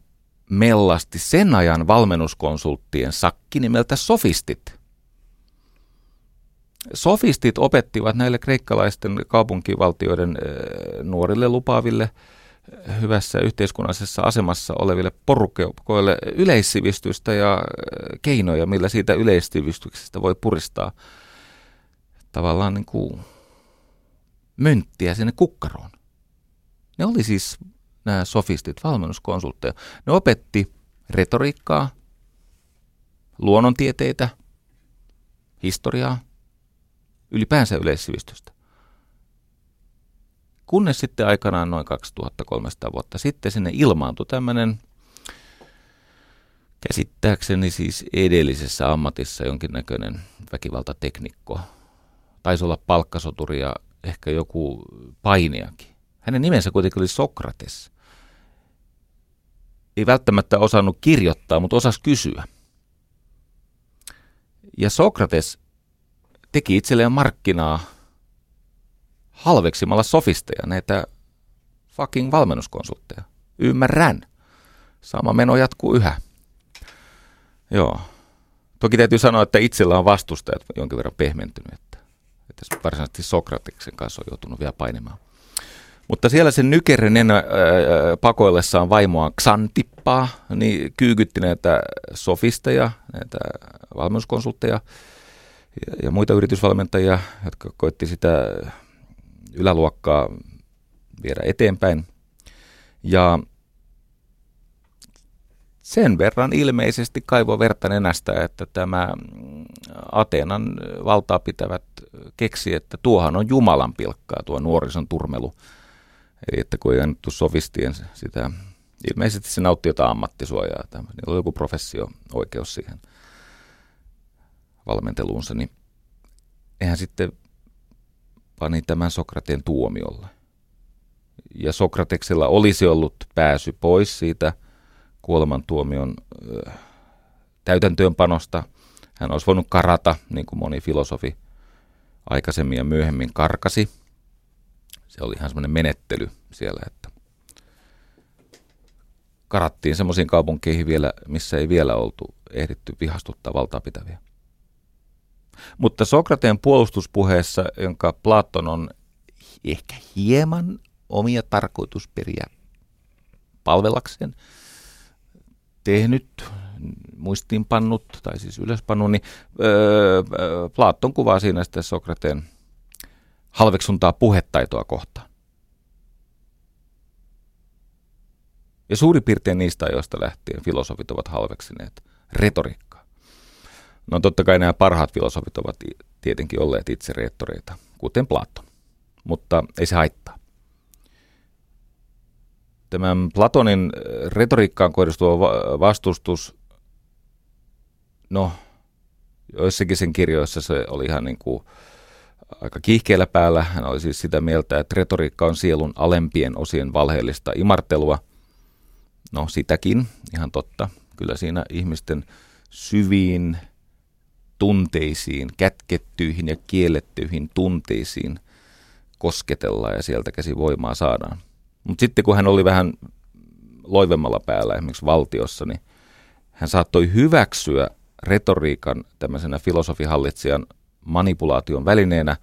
B: mellasti sen ajan valmennuskonsulttien sakki nimeltä sofistit. Sofistit opettivat näille kreikkalaisten kaupunkivaltioiden nuorille lupaaville hyvässä yhteiskunnallisessa asemassa oleville porukoille yleissivistystä ja keinoja, millä siitä yleissivistyksestä voi puristaa tavallaan niin kuin mönttiä sinne kukkaroon. Ne oli siis nämä sofistit, valmennuskonsultteja. Ne opetti retoriikkaa, luonnontieteitä, historiaa, ylipäänsä yleissivistystä. Kunnes sitten aikanaan noin 2300 vuotta sitten sinne ilmaantui tämmöinen käsittääkseni siis edellisessä ammatissa jonkinnäköinen väkivaltateknikko. Taisi olla palkkasoturi ja ehkä joku painiakin. Hänen nimensä kuitenkin oli Sokrates. Ei välttämättä osannut kirjoittaa, mutta osasi kysyä. Ja Sokrates teki itselleen markkinaa halveksimalla sofisteja, näitä fucking valmennuskonsultteja. Ymmärrän. Sama meno jatkuu yhä. Joo. Toki täytyy sanoa, että itsellä on vastustajat jonkin verran pehmentynyt, että, että varsinaisesti Sokratiksen kanssa on joutunut vielä painimaan. Mutta siellä sen nykerinen äh, pakoillessaan vaimoaan Xantippaa, niin kyykytti näitä sofisteja, näitä valmennuskonsultteja ja, ja muita yritysvalmentajia, jotka koitti sitä yläluokkaa viedä eteenpäin. Ja sen verran ilmeisesti kaivo verta nenästä, että tämä Ateenan valtaa pitävät keksi, että tuohan on Jumalan pilkkaa tuo nuorison turmelu. Eli että kun ei annettu sofistien sitä, ilmeisesti se nautti jotain ammattisuojaa, tämä, niillä oli joku professio-oikeus siihen valmenteluunsa, niin eihän sitten pani tämän Sokrateen tuomiolle. Ja Sokrateksella olisi ollut pääsy pois siitä kuolemantuomion äh, täytäntöönpanosta. Hän olisi voinut karata, niin kuin moni filosofi aikaisemmin ja myöhemmin karkasi. Se oli ihan semmoinen menettely siellä, että karattiin semmoisiin kaupunkeihin vielä, missä ei vielä oltu ehditty vihastuttaa valtaa pitäviä. Mutta Sokrateen puolustuspuheessa, jonka Platon on ehkä hieman omia tarkoitusperiä palvelakseen tehnyt, muistiinpannut tai siis ylöspannut, niin öö, Platon kuvaa siinä sitten Sokrateen halveksuntaa puhetaitoa kohtaan. Ja suurin piirtein niistä ajoista lähtien filosofit ovat halveksineet retoriikkaa. No totta kai nämä parhaat filosofit ovat tietenkin olleet itse reettoreita, kuten Platon, mutta ei se haittaa. Tämän Platonin äh, retoriikkaan kohdistuva vastustus, no joissakin sen kirjoissa se oli ihan niin kuin aika kiihkeellä päällä. Hän oli siis sitä mieltä, että retoriikka on sielun alempien osien valheellista imartelua. No sitäkin, ihan totta. Kyllä siinä ihmisten syviin tunteisiin, kätkettyihin ja kiellettyihin tunteisiin kosketellaan ja sieltä käsi voimaa saadaan. Mutta sitten kun hän oli vähän loivemmalla päällä esimerkiksi valtiossa, niin hän saattoi hyväksyä retoriikan tämmöisenä filosofihallitsijan manipulaation välineenä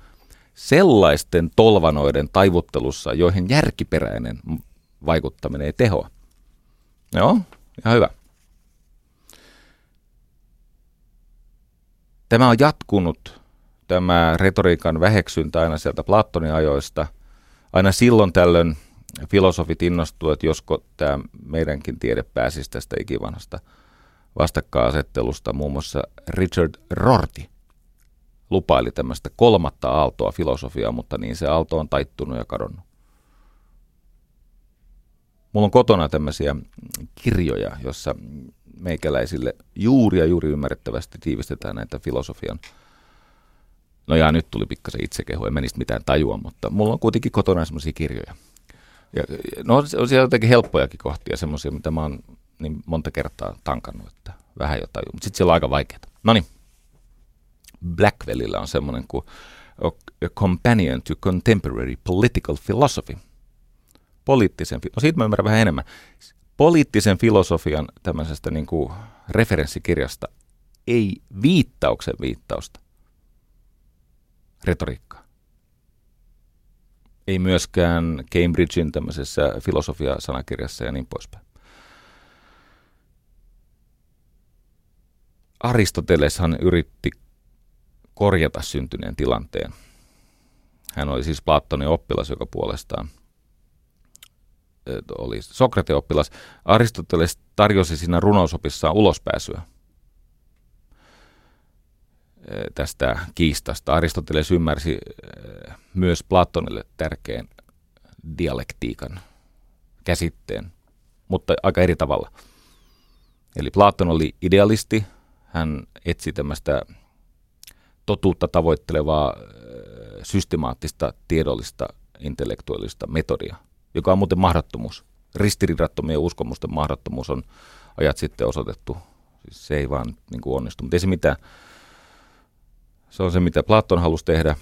B: sellaisten tolvanoiden taivuttelussa, joihin järkiperäinen vaikuttaminen ei tehoa. Joo, ihan hyvä. Tämä on jatkunut, tämä retoriikan väheksyntä aina sieltä Platonin ajoista. Aina silloin tällöin filosofit innostuivat, että josko tämä meidänkin tiede pääsisi tästä ikivanhasta vastakkainasettelusta. Muun muassa Richard Rorty lupaili tämmöistä kolmatta aaltoa filosofiaa, mutta niin se aalto on taittunut ja kadonnut. Mulla on kotona tämmöisiä kirjoja, jossa meikäläisille juuri ja juuri ymmärrettävästi tiivistetään näitä filosofian. No ja nyt tuli pikkasen itsekehu, en menisi mitään tajua, mutta mulla on kuitenkin kotona semmoisia kirjoja. Ja, no on siellä jotenkin helppojakin kohtia, semmoisia, mitä mä oon niin monta kertaa tankannut, että vähän jo tajua, mutta sitten siellä on aika vaikeaa. No niin, Blackwellillä on semmoinen kuin A Companion to Contemporary Political Philosophy. Poliittisen, no siitä mä ymmärrän vähän enemmän poliittisen filosofian tämmöisestä niin kuin referenssikirjasta ei viittauksen viittausta retoriikkaa. Ei myöskään Cambridgein tämmöisessä filosofia-sanakirjassa ja niin poispäin. Aristoteleshan yritti korjata syntyneen tilanteen. Hän oli siis Platonin oppilas, joka puolestaan oli Sokrateen oppilas, Aristoteles tarjosi siinä runousopissaan ulospääsyä. tästä kiistasta. Aristoteles ymmärsi myös Platonille tärkeän dialektiikan käsitteen, mutta aika eri tavalla. Eli Platon oli idealisti, hän etsi tämmöistä totuutta tavoittelevaa systemaattista, tiedollista, intellektuaalista metodia, joka on muuten mahdottomuus. Ristiriidattomien uskomusten mahdottomuus on ajat sitten osoitettu. Siis se ei vaan niin kuin onnistu, mutta ei se mitään. Se on se, mitä Platon halusi tehdä.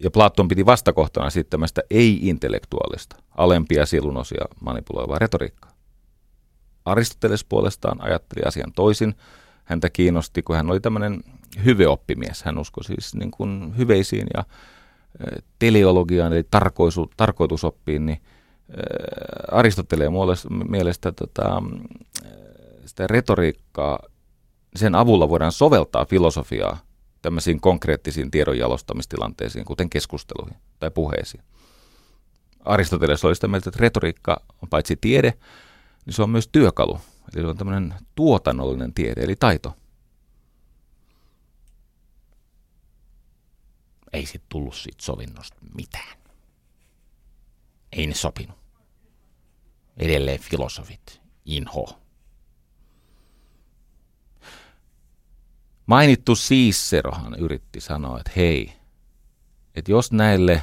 B: Ja Platon piti vastakohtana sitten tämmöistä ei-intellektuaalista, alempia sielunosia manipuloivaa retoriikkaa. Aristoteles puolestaan ajatteli asian toisin. Häntä kiinnosti, kun hän oli tämmöinen hyveoppimies. Hän uskoi siis niin kuin hyveisiin ja teleologiaan, eli tarkoisu, tarkoitusoppiin, niin Aristoteleen mielestä tota, sitä retoriikkaa, sen avulla voidaan soveltaa filosofiaa tämmöisiin konkreettisiin tiedonjalostamistilanteisiin, kuten keskusteluihin tai puheisiin. Aristoteles oli sitä mieltä, että retoriikka on paitsi tiede, niin se on myös työkalu. Eli se on tämmöinen tuotannollinen tiede, eli taito. Ei sit tullut siitä sovinnosta mitään. Ei ne sopinut. Edelleen filosofit inho. Mainittu Siisserohan yritti sanoa, että hei, että jos näille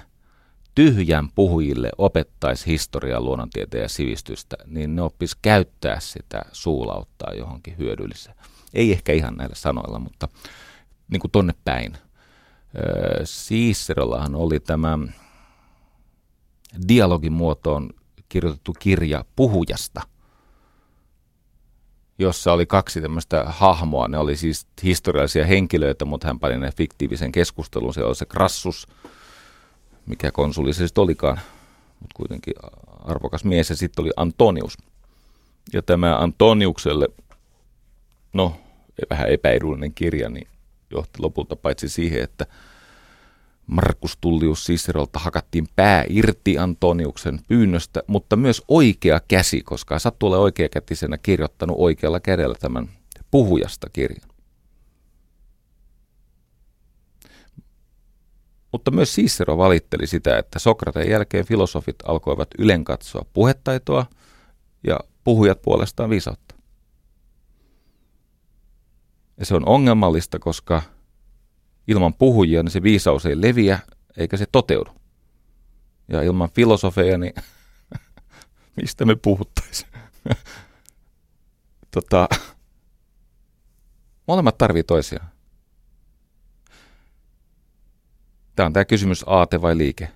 B: tyhjän puhujille opettaisi historiaa, luonnontieteen ja sivistystä, niin ne oppis käyttää sitä suulauttaa johonkin hyödylliseen. Ei ehkä ihan näillä sanoilla, mutta niin kuin tonne päin. Siisserollahan oli tämä dialogin muotoon kirjoitettu kirja puhujasta, jossa oli kaksi tämmöistä hahmoa. Ne oli siis historiallisia henkilöitä, mutta hän pani ne fiktiivisen keskustelun. Se oli se Krassus, mikä konsuli se sitten olikaan, mutta kuitenkin arvokas mies. Ja sitten oli Antonius. Ja tämä Antoniukselle, no vähän epäedullinen kirja, niin johti lopulta paitsi siihen, että Markus Tullius Cicerolta hakattiin pää irti Antoniuksen pyynnöstä, mutta myös oikea käsi, koska sattuu ole oikeakätisenä kirjoittanut oikealla kädellä tämän puhujasta kirjan. Mutta myös Cicero valitteli sitä, että Sokrateen jälkeen filosofit alkoivat ylenkatsoa puhetaitoa ja puhujat puolestaan viisautta. Ja se on ongelmallista, koska ilman puhujia niin se viisaus ei leviä eikä se toteudu. Ja ilman filosofeja, niin <laughs> mistä me puhuttaisiin? <laughs> tota, molemmat tarvii toisiaan. Tämä on tämä kysymys aate vai liike,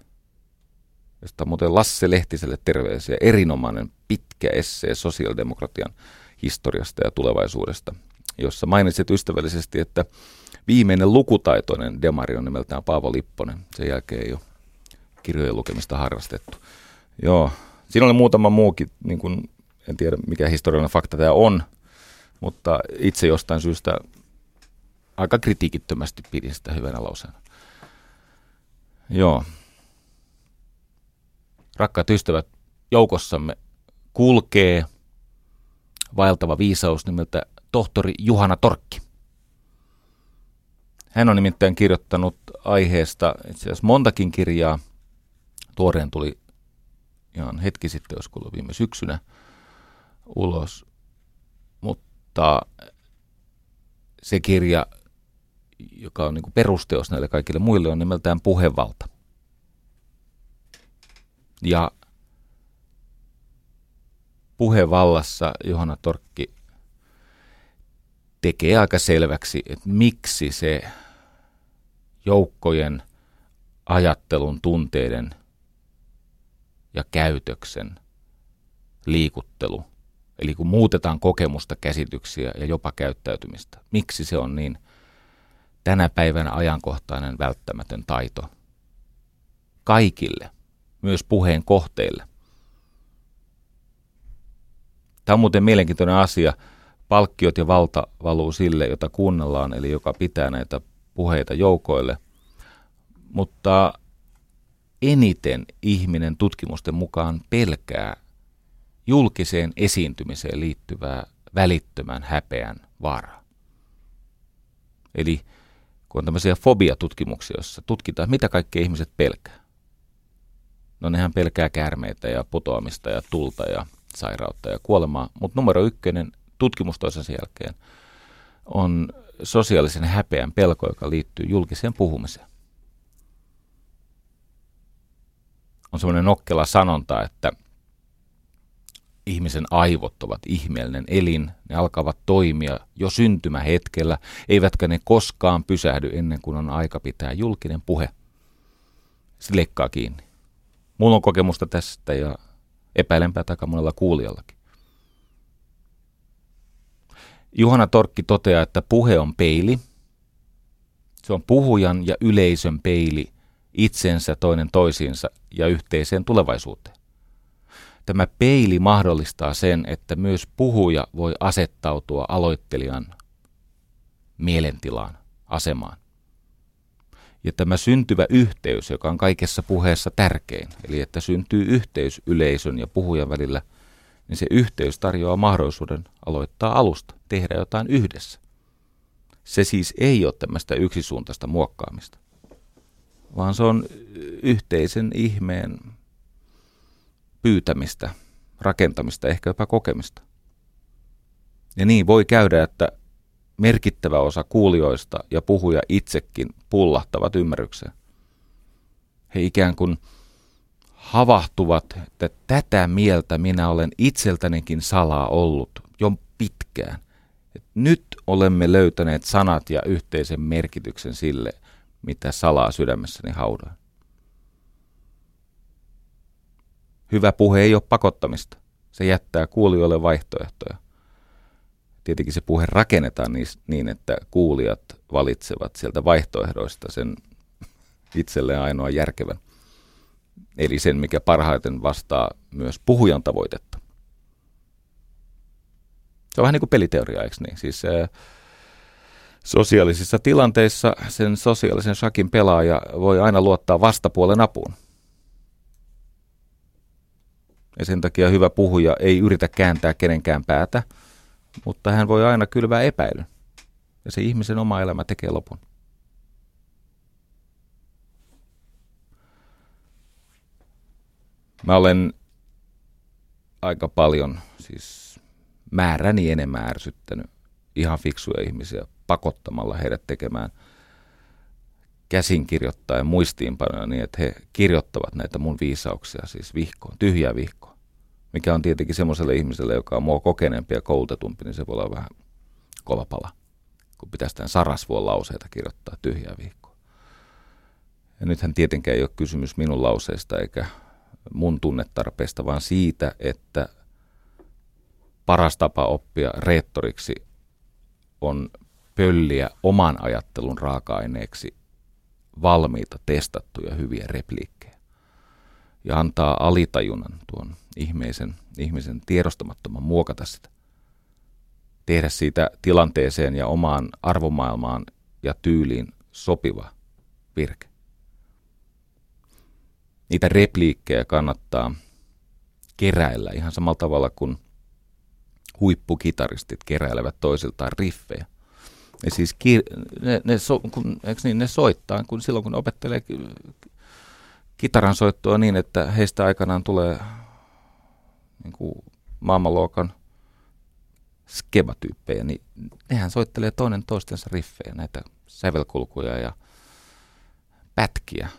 B: josta muuten Lasse Lehtiselle terveisiä. Erinomainen pitkä essee sosiaalidemokratian historiasta ja tulevaisuudesta, jossa mainitsit ystävällisesti, että viimeinen lukutaitoinen demari on nimeltään Paavo Lipponen. Sen jälkeen ei ole kirjojen lukemista harrastettu. Joo, siinä oli muutama muukin, niin kuin, en tiedä mikä historiallinen fakta tämä on, mutta itse jostain syystä aika kritiikittömästi pidin sitä hyvänä lauseena. Joo. Rakkaat ystävät, joukossamme kulkee vaeltava viisaus nimeltä tohtori Juhana Torkki. Hän on nimittäin kirjoittanut aiheesta itse asiassa montakin kirjaa. Tuoreen tuli ihan hetki sitten, jos ollut viime syksynä ulos. Mutta se kirja joka on niin perusteos näille kaikille muille, on nimeltään puhevalta. Ja puhevallassa Johanna Torkki tekee aika selväksi, että miksi se joukkojen ajattelun, tunteiden ja käytöksen liikuttelu, eli kun muutetaan kokemusta, käsityksiä ja jopa käyttäytymistä, miksi se on niin – tänä päivänä ajankohtainen välttämätön taito. Kaikille, myös puheen kohteille. Tämä on muuten mielenkiintoinen asia. Palkkiot ja valta valuu sille, jota kuunnellaan, eli joka pitää näitä puheita joukoille. Mutta eniten ihminen tutkimusten mukaan pelkää julkiseen esiintymiseen liittyvää välittömän häpeän vaaraa. Eli kun on tämmöisiä fobiatutkimuksia, joissa tutkitaan, mitä kaikki ihmiset pelkää. No nehän pelkää käärmeitä ja putoamista ja tulta ja sairautta ja kuolemaa, mutta numero ykkönen tutkimus toisensa jälkeen on sosiaalisen häpeän pelko, joka liittyy julkiseen puhumiseen. On semmoinen nokkela sanonta, että ihmisen aivot ovat ihmeellinen elin, ne alkavat toimia jo syntymähetkellä, eivätkä ne koskaan pysähdy ennen kuin on aika pitää julkinen puhe. Se leikkaa kiinni. Mulla on kokemusta tästä ja epäilenpä takaa monella kuulijallakin. Juhana Torkki toteaa, että puhe on peili. Se on puhujan ja yleisön peili itsensä toinen toisiinsa ja yhteiseen tulevaisuuteen. Tämä peili mahdollistaa sen, että myös puhuja voi asettautua aloittelijan mielentilaan, asemaan. Ja tämä syntyvä yhteys, joka on kaikessa puheessa tärkein, eli että syntyy yhteys yleisön ja puhujan välillä, niin se yhteys tarjoaa mahdollisuuden aloittaa alusta, tehdä jotain yhdessä. Se siis ei ole tämmöistä yksisuuntaista muokkaamista, vaan se on yhteisen ihmeen pyytämistä, rakentamista, ehkä jopa kokemista. Ja niin voi käydä, että merkittävä osa kuulijoista ja puhuja itsekin pullahtavat ymmärrykseen. He ikään kuin havahtuvat, että tätä mieltä minä olen itseltänikin salaa ollut jo pitkään. Nyt olemme löytäneet sanat ja yhteisen merkityksen sille, mitä salaa sydämessäni haudaan. Hyvä puhe ei ole pakottamista. Se jättää kuulijoille vaihtoehtoja. Tietenkin se puhe rakennetaan niin, että kuulijat valitsevat sieltä vaihtoehdoista sen itselleen ainoa järkevän. Eli sen, mikä parhaiten vastaa myös puhujan tavoitetta. Se on vähän niin kuin peliteoria, eikö niin? Siis äh, sosiaalisissa tilanteissa sen sosiaalisen shakin pelaaja voi aina luottaa vastapuolen apuun. Ja sen takia hyvä puhuja ei yritä kääntää kenenkään päätä, mutta hän voi aina kylvää epäilyn. Ja se ihmisen oma elämä tekee lopun. Mä olen aika paljon, siis määräni enemmän ärsyttänyt ihan fiksuja ihmisiä pakottamalla heidät tekemään käsinkirjoittaen muistiinpanoja niin, että he kirjoittavat näitä mun viisauksia siis vihkoon, tyhjää vihkoon. Mikä on tietenkin semmoiselle ihmiselle, joka on mua kokeneempi ja koulutetumpi, niin se voi olla vähän kova pala, kun pitäisi tämän sarasvuon lauseita kirjoittaa tyhjää vihkoa. Ja nythän tietenkään ei ole kysymys minun lauseista eikä mun tunnetarpeesta, vaan siitä, että paras tapa oppia reettoriksi on pölliä oman ajattelun raaka-aineeksi valmiita, testattuja hyviä repliikkejä. Ja antaa alitajunnan tuon ihmisen, ihmisen tiedostamattoman muokata sitä. Tehdä siitä tilanteeseen ja omaan arvomaailmaan ja tyyliin sopiva virke. Niitä repliikkejä kannattaa keräillä ihan samalla tavalla kuin huippukitaristit keräilevät toisiltaan riffejä. Ja siis ki- ne, ne, so, kun, niin, ne soittaa kun silloin, kun opettelee kitaran soittoa niin, että heistä aikanaan tulee niin kuin maailmanluokan skematyyppejä, niin nehän soittelee toinen toistensa riffejä, näitä sävelkulkuja ja pätkiä.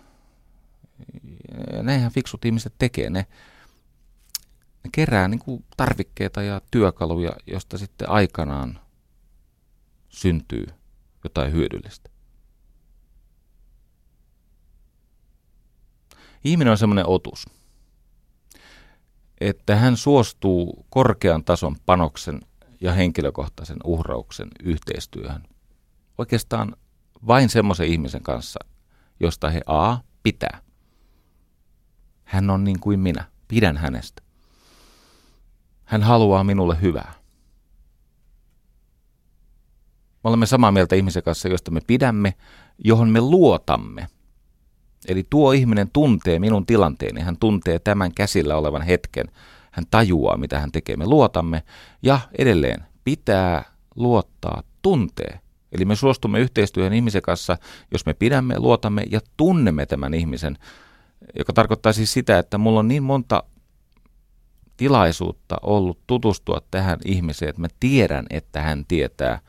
B: Ja näinhän fiksut ihmiset tekee. Ne, ne kerää niin kuin tarvikkeita ja työkaluja, josta sitten aikanaan syntyy jotain hyödyllistä. Ihminen on semmoinen otus, että hän suostuu korkean tason panoksen ja henkilökohtaisen uhrauksen yhteistyöhön. Oikeastaan vain semmoisen ihmisen kanssa, josta he A. pitää. Hän on niin kuin minä. Pidän hänestä. Hän haluaa minulle hyvää. Me olemme samaa mieltä ihmisen kanssa, josta me pidämme, johon me luotamme. Eli tuo ihminen tuntee minun tilanteeni, hän tuntee tämän käsillä olevan hetken, hän tajuaa, mitä hän tekee. Me luotamme ja edelleen pitää luottaa tuntee, Eli me suostumme yhteistyöhön ihmisen kanssa, jos me pidämme, luotamme ja tunnemme tämän ihmisen, joka tarkoittaa siis sitä, että mulla on niin monta tilaisuutta ollut tutustua tähän ihmiseen, että mä tiedän, että hän tietää,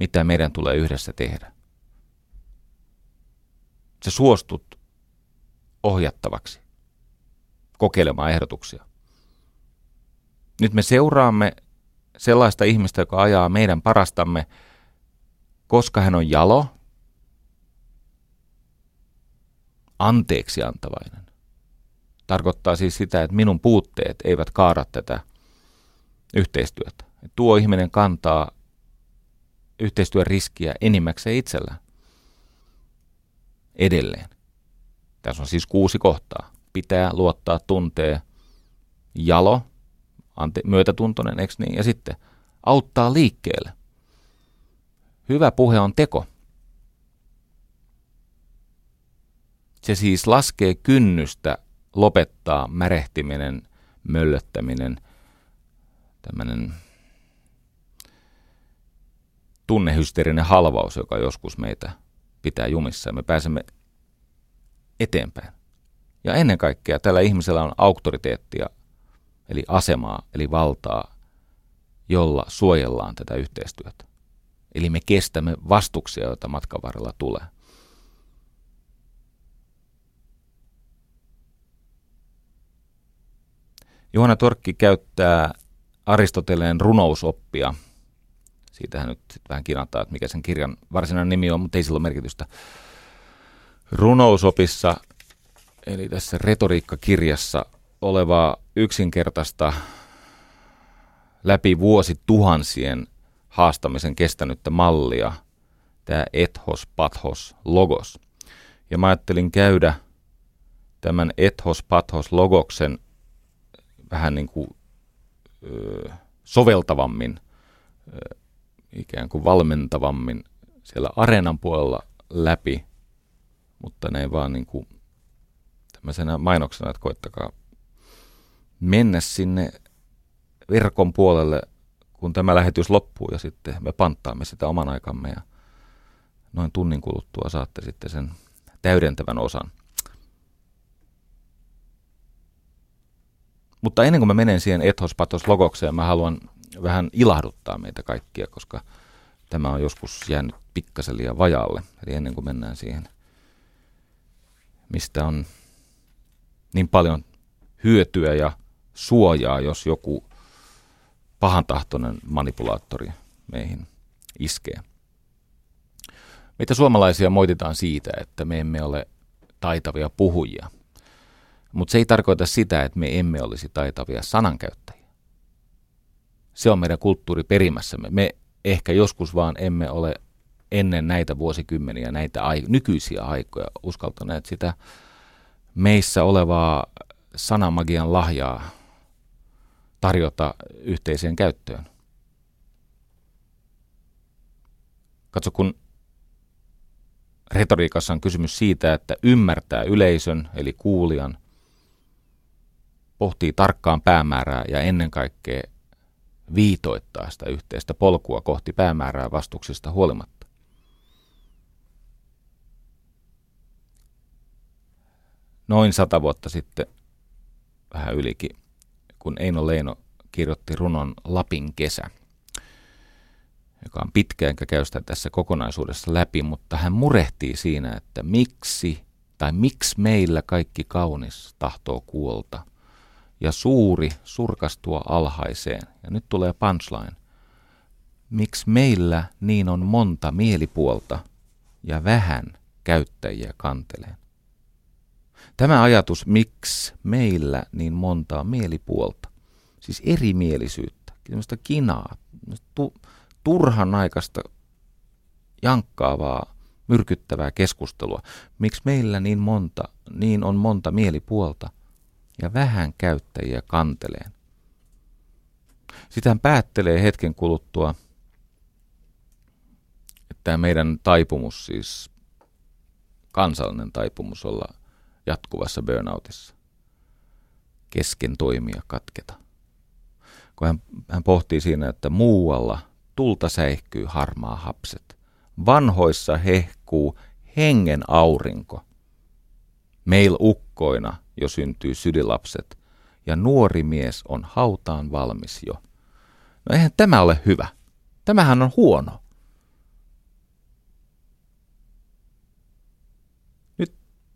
B: mitä meidän tulee yhdessä tehdä. Se suostut ohjattavaksi, kokeilemaan ehdotuksia. Nyt me seuraamme sellaista ihmistä, joka ajaa meidän parastamme, koska hän on jalo, anteeksi antavainen. Tarkoittaa siis sitä, että minun puutteet eivät kaada tätä yhteistyötä. Tuo ihminen kantaa yhteistyön riskiä enimmäkseen itsellään. Edelleen. Tässä on siis kuusi kohtaa. Pitää luottaa tuntee jalo, ante, myötätuntoinen, eikö niin? Ja sitten auttaa liikkeelle. Hyvä puhe on teko. Se siis laskee kynnystä lopettaa märehtiminen, möllöttäminen, tämmöinen tunnehysteerinen halvaus, joka joskus meitä pitää jumissa me pääsemme eteenpäin. Ja ennen kaikkea tällä ihmisellä on auktoriteettia, eli asemaa, eli valtaa, jolla suojellaan tätä yhteistyötä. Eli me kestämme vastuksia, joita matkan varrella tulee. Johanna Torkki käyttää Aristoteleen runousoppia. Siitähän nyt sit vähän kinataan, että mikä sen kirjan varsinainen nimi on, mutta ei sillä ole merkitystä. Runousopissa, eli tässä retoriikkakirjassa olevaa yksinkertaista läpi vuosi tuhansien haastamisen kestänyttä mallia, tämä ethos, pathos, logos. Ja mä ajattelin käydä tämän ethos, pathos, logoksen vähän niin kuin ö, soveltavammin, ö, ikään kuin valmentavammin siellä areenan puolella läpi, mutta ne ei vaan niin kuin tämmöisenä mainoksena, että koittakaa mennä sinne verkon puolelle, kun tämä lähetys loppuu ja sitten me panttaamme sitä oman aikamme ja noin tunnin kuluttua saatte sitten sen täydentävän osan. Mutta ennen kuin mä menen siihen ethos patos logokseen, mä haluan vähän ilahduttaa meitä kaikkia, koska tämä on joskus jäänyt pikkasen liian vajalle. Eli ennen kuin mennään siihen, mistä on niin paljon hyötyä ja suojaa, jos joku pahantahtoinen manipulaattori meihin iskee. Meitä suomalaisia moititaan siitä, että me emme ole taitavia puhujia – mutta se ei tarkoita sitä, että me emme olisi taitavia sanankäyttäjiä. Se on meidän kulttuuriperimässämme. Me ehkä joskus vaan emme ole ennen näitä vuosikymmeniä, näitä ai- nykyisiä aikoja uskaltaneet sitä meissä olevaa sanamagian lahjaa tarjota yhteiseen käyttöön. Katso, kun retoriikassa on kysymys siitä, että ymmärtää yleisön eli kuulijan – pohtii tarkkaan päämäärää ja ennen kaikkea viitoittaa sitä yhteistä polkua kohti päämäärää vastuksista huolimatta. Noin sata vuotta sitten, vähän ylikin, kun Eino Leino kirjoitti runon Lapin kesä, joka on pitkä, enkä käy sitä tässä kokonaisuudessa läpi, mutta hän murehtii siinä, että miksi tai miksi meillä kaikki kaunis tahtoo kuolta – ja suuri surkastua alhaiseen. Ja nyt tulee punchline. Miksi meillä niin on monta mielipuolta ja vähän käyttäjiä kanteleen? Tämä ajatus, miksi meillä niin montaa mielipuolta, siis erimielisyyttä, semmoista kinaa, tu, turhan aikaista jankkaavaa, myrkyttävää keskustelua. Miksi meillä niin monta, niin on monta mielipuolta ja vähän käyttäjiä kanteleen. Sitä hän päättelee hetken kuluttua, että meidän taipumus, siis kansallinen taipumus olla jatkuvassa burnoutissa, kesken toimia katketa. Kun hän, hän pohtii siinä, että muualla tulta säihkyy harmaa hapset, vanhoissa hehkuu hengen aurinko. Meil ukkoina jo syntyy sydilapset, ja nuori mies on hautaan valmis jo. No eihän tämä ole hyvä. Tämähän on huono. Nyt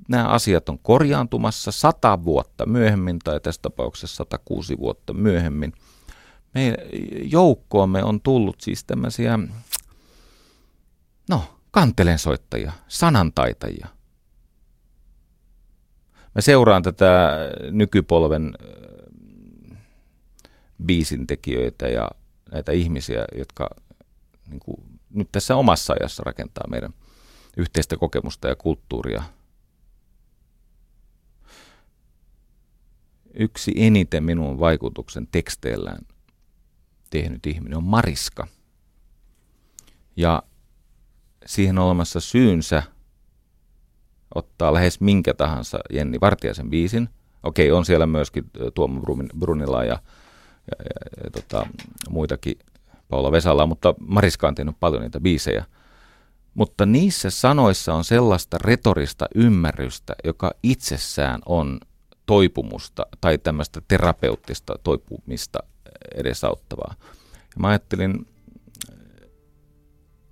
B: nämä asiat on korjaantumassa sata vuotta myöhemmin, tai tässä tapauksessa 106 vuotta myöhemmin. Me joukkoomme on tullut siis tämmöisiä, no, kantelensoittajia, sanantaitajia. Mä seuraan tätä nykypolven biisintekijöitä ja näitä ihmisiä, jotka niin kuin, nyt tässä omassa ajassa rakentaa meidän yhteistä kokemusta ja kulttuuria. Yksi eniten minun vaikutuksen teksteillään tehnyt ihminen on Mariska. Ja siihen olemassa syynsä ottaa lähes minkä tahansa Jenni Vartiaisen biisin. Okei, on siellä myöskin Tuomo Brunila ja, ja, ja, ja tota, muitakin Paula Vesala, mutta Mariska on tehnyt paljon niitä biisejä. Mutta niissä sanoissa on sellaista retorista ymmärrystä, joka itsessään on toipumusta tai tämmöistä terapeuttista toipumista edesauttavaa. Ja mä ajattelin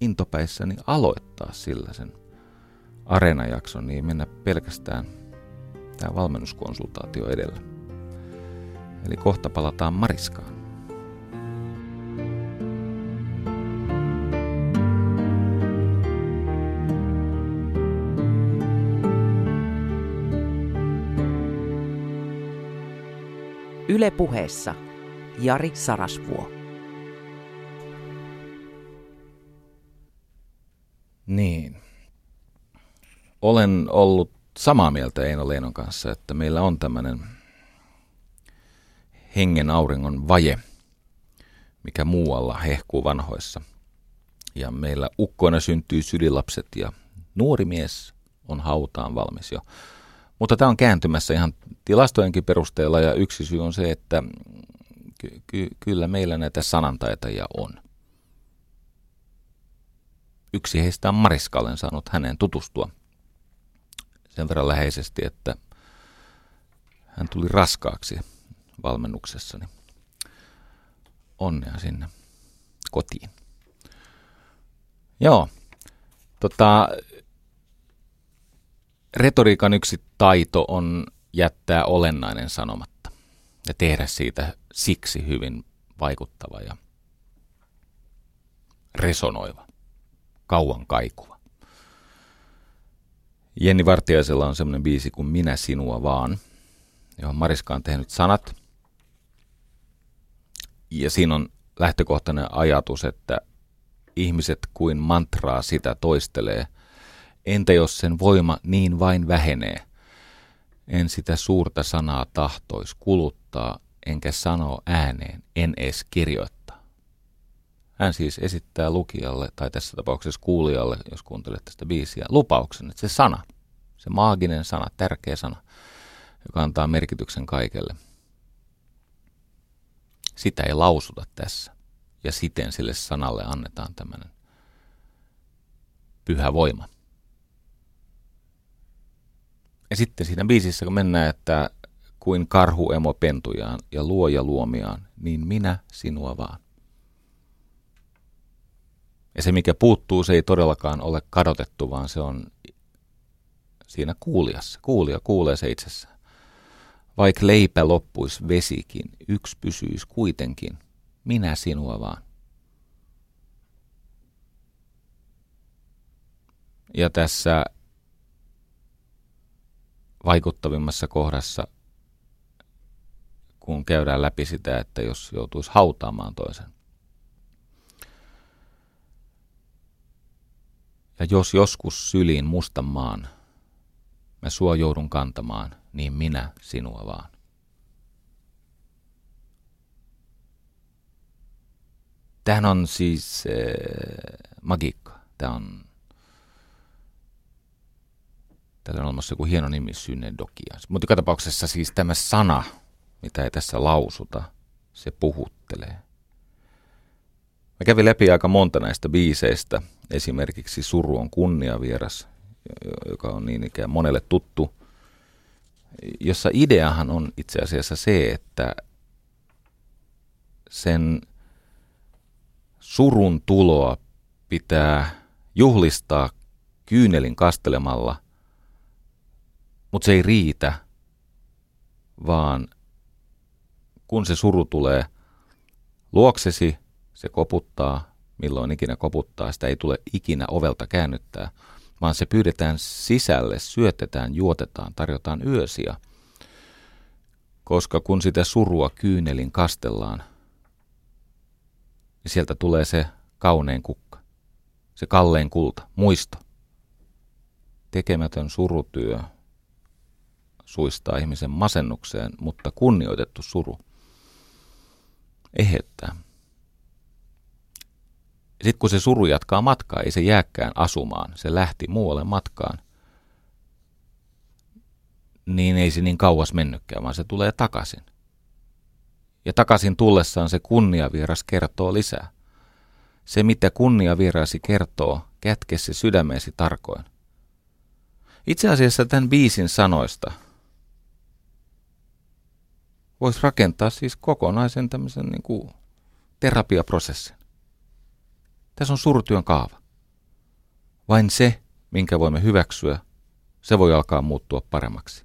B: intopäissäni aloittaa sillä sen areenajakson, niin mennä pelkästään tämä valmennuskonsultaatio edellä. Eli kohta palataan Mariskaan.
A: Yle puheessa Jari Sarasvuo.
B: Niin. Olen ollut samaa mieltä Eino Leinon kanssa, että meillä on tämmöinen hengen auringon vaje, mikä muualla hehkuu vanhoissa. Ja meillä ukkoina syntyy sydilapset ja nuori mies on hautaan valmis jo. Mutta tämä on kääntymässä ihan tilastojenkin perusteella ja yksi syy on se, että ky- ky- kyllä meillä näitä sanantaitajia on. Yksi heistä on Mariska, olen saanut hänen tutustua sen verran läheisesti, että hän tuli raskaaksi valmennuksessani. Onnea sinne kotiin. Joo, tota, retoriikan yksi taito on jättää olennainen sanomatta ja tehdä siitä siksi hyvin vaikuttava ja resonoiva, kauan kaikuva. Jenni Vartiaisella on semmoinen biisi kuin Minä sinua vaan, johon Mariska on tehnyt sanat. Ja siinä on lähtökohtainen ajatus, että ihmiset kuin mantraa sitä toistelee. Entä jos sen voima niin vain vähenee? En sitä suurta sanaa tahtois kuluttaa, enkä sano ääneen, en edes kirjoittaa. Hän siis esittää lukijalle, tai tässä tapauksessa kuulijalle, jos kuuntelet tästä biisiä, lupauksen, että se sana, se maaginen sana, tärkeä sana, joka antaa merkityksen kaikelle, sitä ei lausuta tässä. Ja siten sille sanalle annetaan tämmöinen pyhä voima. Ja sitten siinä biisissä, kun mennään, että kuin karhu emo pentujaan ja luoja luomiaan, niin minä sinua vaan. Ja se, mikä puuttuu, se ei todellakaan ole kadotettu, vaan se on siinä kuulijassa. Kuulija kuulee se itsessään. Vaikka leipä loppuisi vesikin, yksi pysyisi kuitenkin. Minä sinua vaan. Ja tässä vaikuttavimmassa kohdassa, kun käydään läpi sitä, että jos joutuisi hautaamaan toisen. Ja jos joskus syliin mustan maan, mä sua joudun kantamaan, niin minä sinua vaan. Tämähän on siis äh, magiikka. Tämä on Täällä on olemassa joku hieno nimi synedokia. Mutta joka tapauksessa siis tämä sana, mitä ei tässä lausuta, se puhuttelee. Mä kävin läpi aika monta näistä biiseistä esimerkiksi Suru on kunniavieras, joka on niin ikään monelle tuttu, jossa ideahan on itse asiassa se, että sen surun tuloa pitää juhlistaa kyynelin kastelemalla, mutta se ei riitä, vaan kun se suru tulee luoksesi, se koputtaa, milloin ikinä koputtaa, sitä ei tule ikinä ovelta käännyttää, vaan se pyydetään sisälle, syötetään, juotetaan, tarjotaan yösiä. Koska kun sitä surua kyynelin kastellaan, niin sieltä tulee se kaunein kukka, se kallein kulta, muisto. Tekemätön surutyö suistaa ihmisen masennukseen, mutta kunnioitettu suru eheyttää. Sitten kun se suru jatkaa matkaa, ei se jääkään asumaan, se lähti muualle matkaan, niin ei se niin kauas mennytkään, vaan se tulee takaisin. Ja takaisin tullessaan se kunniavieras kertoo lisää. Se, mitä kunniavierasi kertoo, kätke se sydämeesi tarkoin. Itse asiassa tämän biisin sanoista voisi rakentaa siis kokonaisen tämmöisen niin kuin terapiaprosessin. Tässä on surutyön kaava. Vain se, minkä voimme hyväksyä, se voi alkaa muuttua paremmaksi.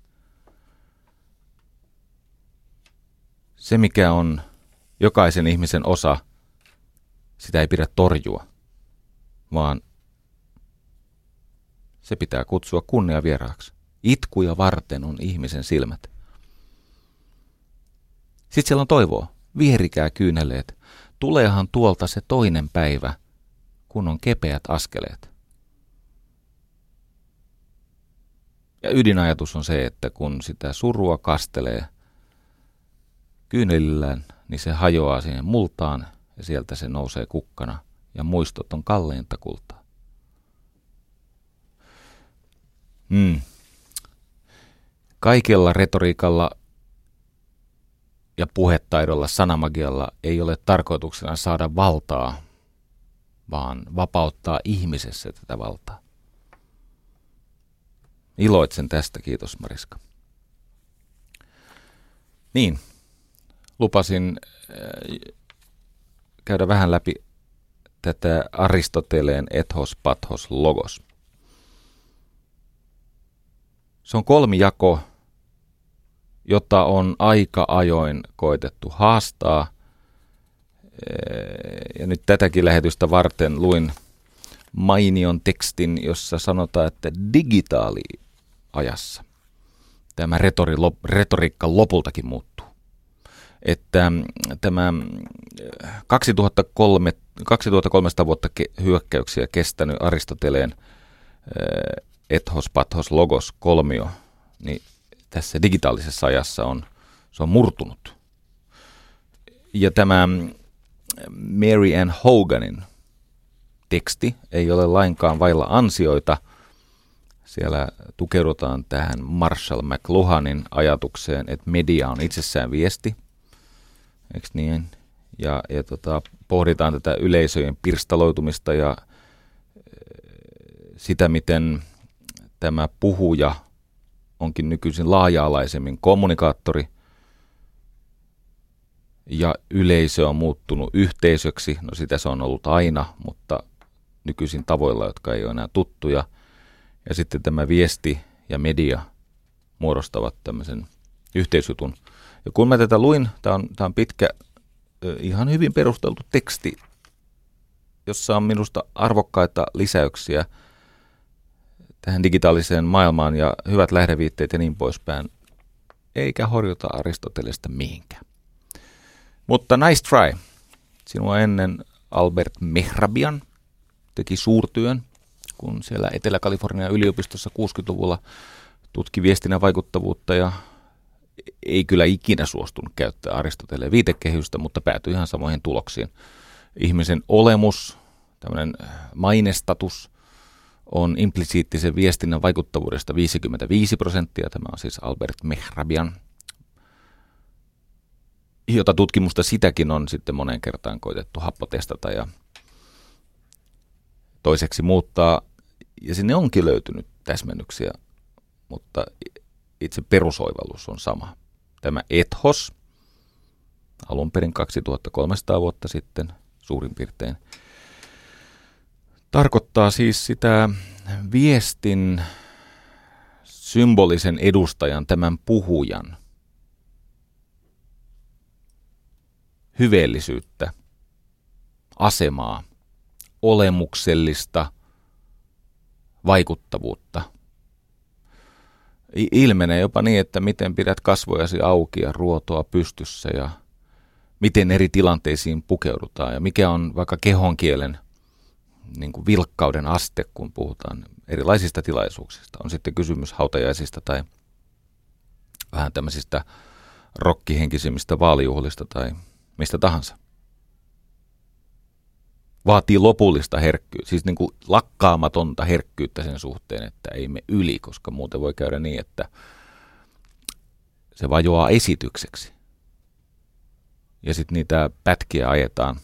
B: Se, mikä on jokaisen ihmisen osa, sitä ei pidä torjua, vaan se pitää kutsua kunniavieraaksi. Itkuja varten on ihmisen silmät. Sitten siellä on toivoa. Vierikää kyyneleet. Tuleehan tuolta se toinen päivä, kun on kepeät askeleet. Ja ydinajatus on se, että kun sitä surua kastelee kyynelillään, niin se hajoaa siihen multaan ja sieltä se nousee kukkana ja muistot on kalleinta kultaa. Mm. Kaikella retoriikalla ja puhetaidolla, sanamagialla ei ole tarkoituksena saada valtaa, vaan vapauttaa ihmisessä tätä valtaa. Iloitsen tästä, kiitos Mariska. Niin, lupasin äh, käydä vähän läpi tätä Aristoteleen ethos pathos logos. Se on kolmijako, jota on aika ajoin koitettu haastaa. Ja nyt tätäkin lähetystä varten luin mainion tekstin, jossa sanotaan, että digitaaliajassa tämä retori, retoriikka lopultakin muuttuu. Että mm, tämä 2003, mm, 2300 vuotta hyökkäyksiä kestänyt Aristoteleen ethos, pathos, logos, kolmio, niin tässä digitaalisessa ajassa on, se on murtunut. Ja tämä Mary Ann Hoganin teksti ei ole lainkaan vailla ansioita. Siellä tukeudutaan tähän Marshall McLuhanin ajatukseen, että media on itsessään viesti. Eikö niin? Ja, ja tota, pohditaan tätä yleisöjen pirstaloitumista ja sitä, miten tämä puhuja onkin nykyisin laaja-alaisemmin kommunikaattori ja yleisö on muuttunut yhteisöksi. No sitä se on ollut aina, mutta nykyisin tavoilla, jotka ei ole enää tuttuja. Ja sitten tämä viesti ja media muodostavat tämmöisen yhteisjutun. Ja kun mä tätä luin, tämä on, on pitkä, ihan hyvin perusteltu teksti, jossa on minusta arvokkaita lisäyksiä – tähän digitaaliseen maailmaan ja hyvät lähdeviitteet ja niin poispäin, eikä horjuta Aristotelesta mihinkään. Mutta nice try. Sinua ennen Albert Mehrabian teki suurtyön, kun siellä Etelä-Kalifornian yliopistossa 60-luvulla tutki viestinnän vaikuttavuutta ja ei kyllä ikinä suostunut käyttää Aristoteleen viitekehystä, mutta päätyi ihan samoihin tuloksiin. Ihmisen olemus, tämmöinen mainestatus – on implisiittisen viestinnän vaikuttavuudesta 55 prosenttia. Tämä on siis Albert Mehrabian, jota tutkimusta sitäkin on sitten moneen kertaan koitettu happotestata ja Toiseksi muuttaa, ja sinne onkin löytynyt täsmennyksiä, mutta itse perusoivallus on sama. Tämä ethos, alun perin 2300 vuotta sitten suurin piirtein, tarkoittaa siis sitä viestin symbolisen edustajan, tämän puhujan, hyveellisyyttä, asemaa, olemuksellista vaikuttavuutta. Ilmenee jopa niin, että miten pidät kasvojasi auki ja ruotoa pystyssä ja miten eri tilanteisiin pukeudutaan ja mikä on vaikka kehonkielen niin kuin vilkkauden aste, kun puhutaan erilaisista tilaisuuksista. On sitten kysymys hautajaisista tai vähän tämmöisistä rokkihenkisimmistä vaalijuhlista tai mistä tahansa. Vaatii lopullista herkkyyttä, siis niin kuin lakkaamatonta herkkyyttä sen suhteen, että ei me yli, koska muuten voi käydä niin, että se vajoaa esitykseksi. Ja sitten niitä pätkiä ajetaan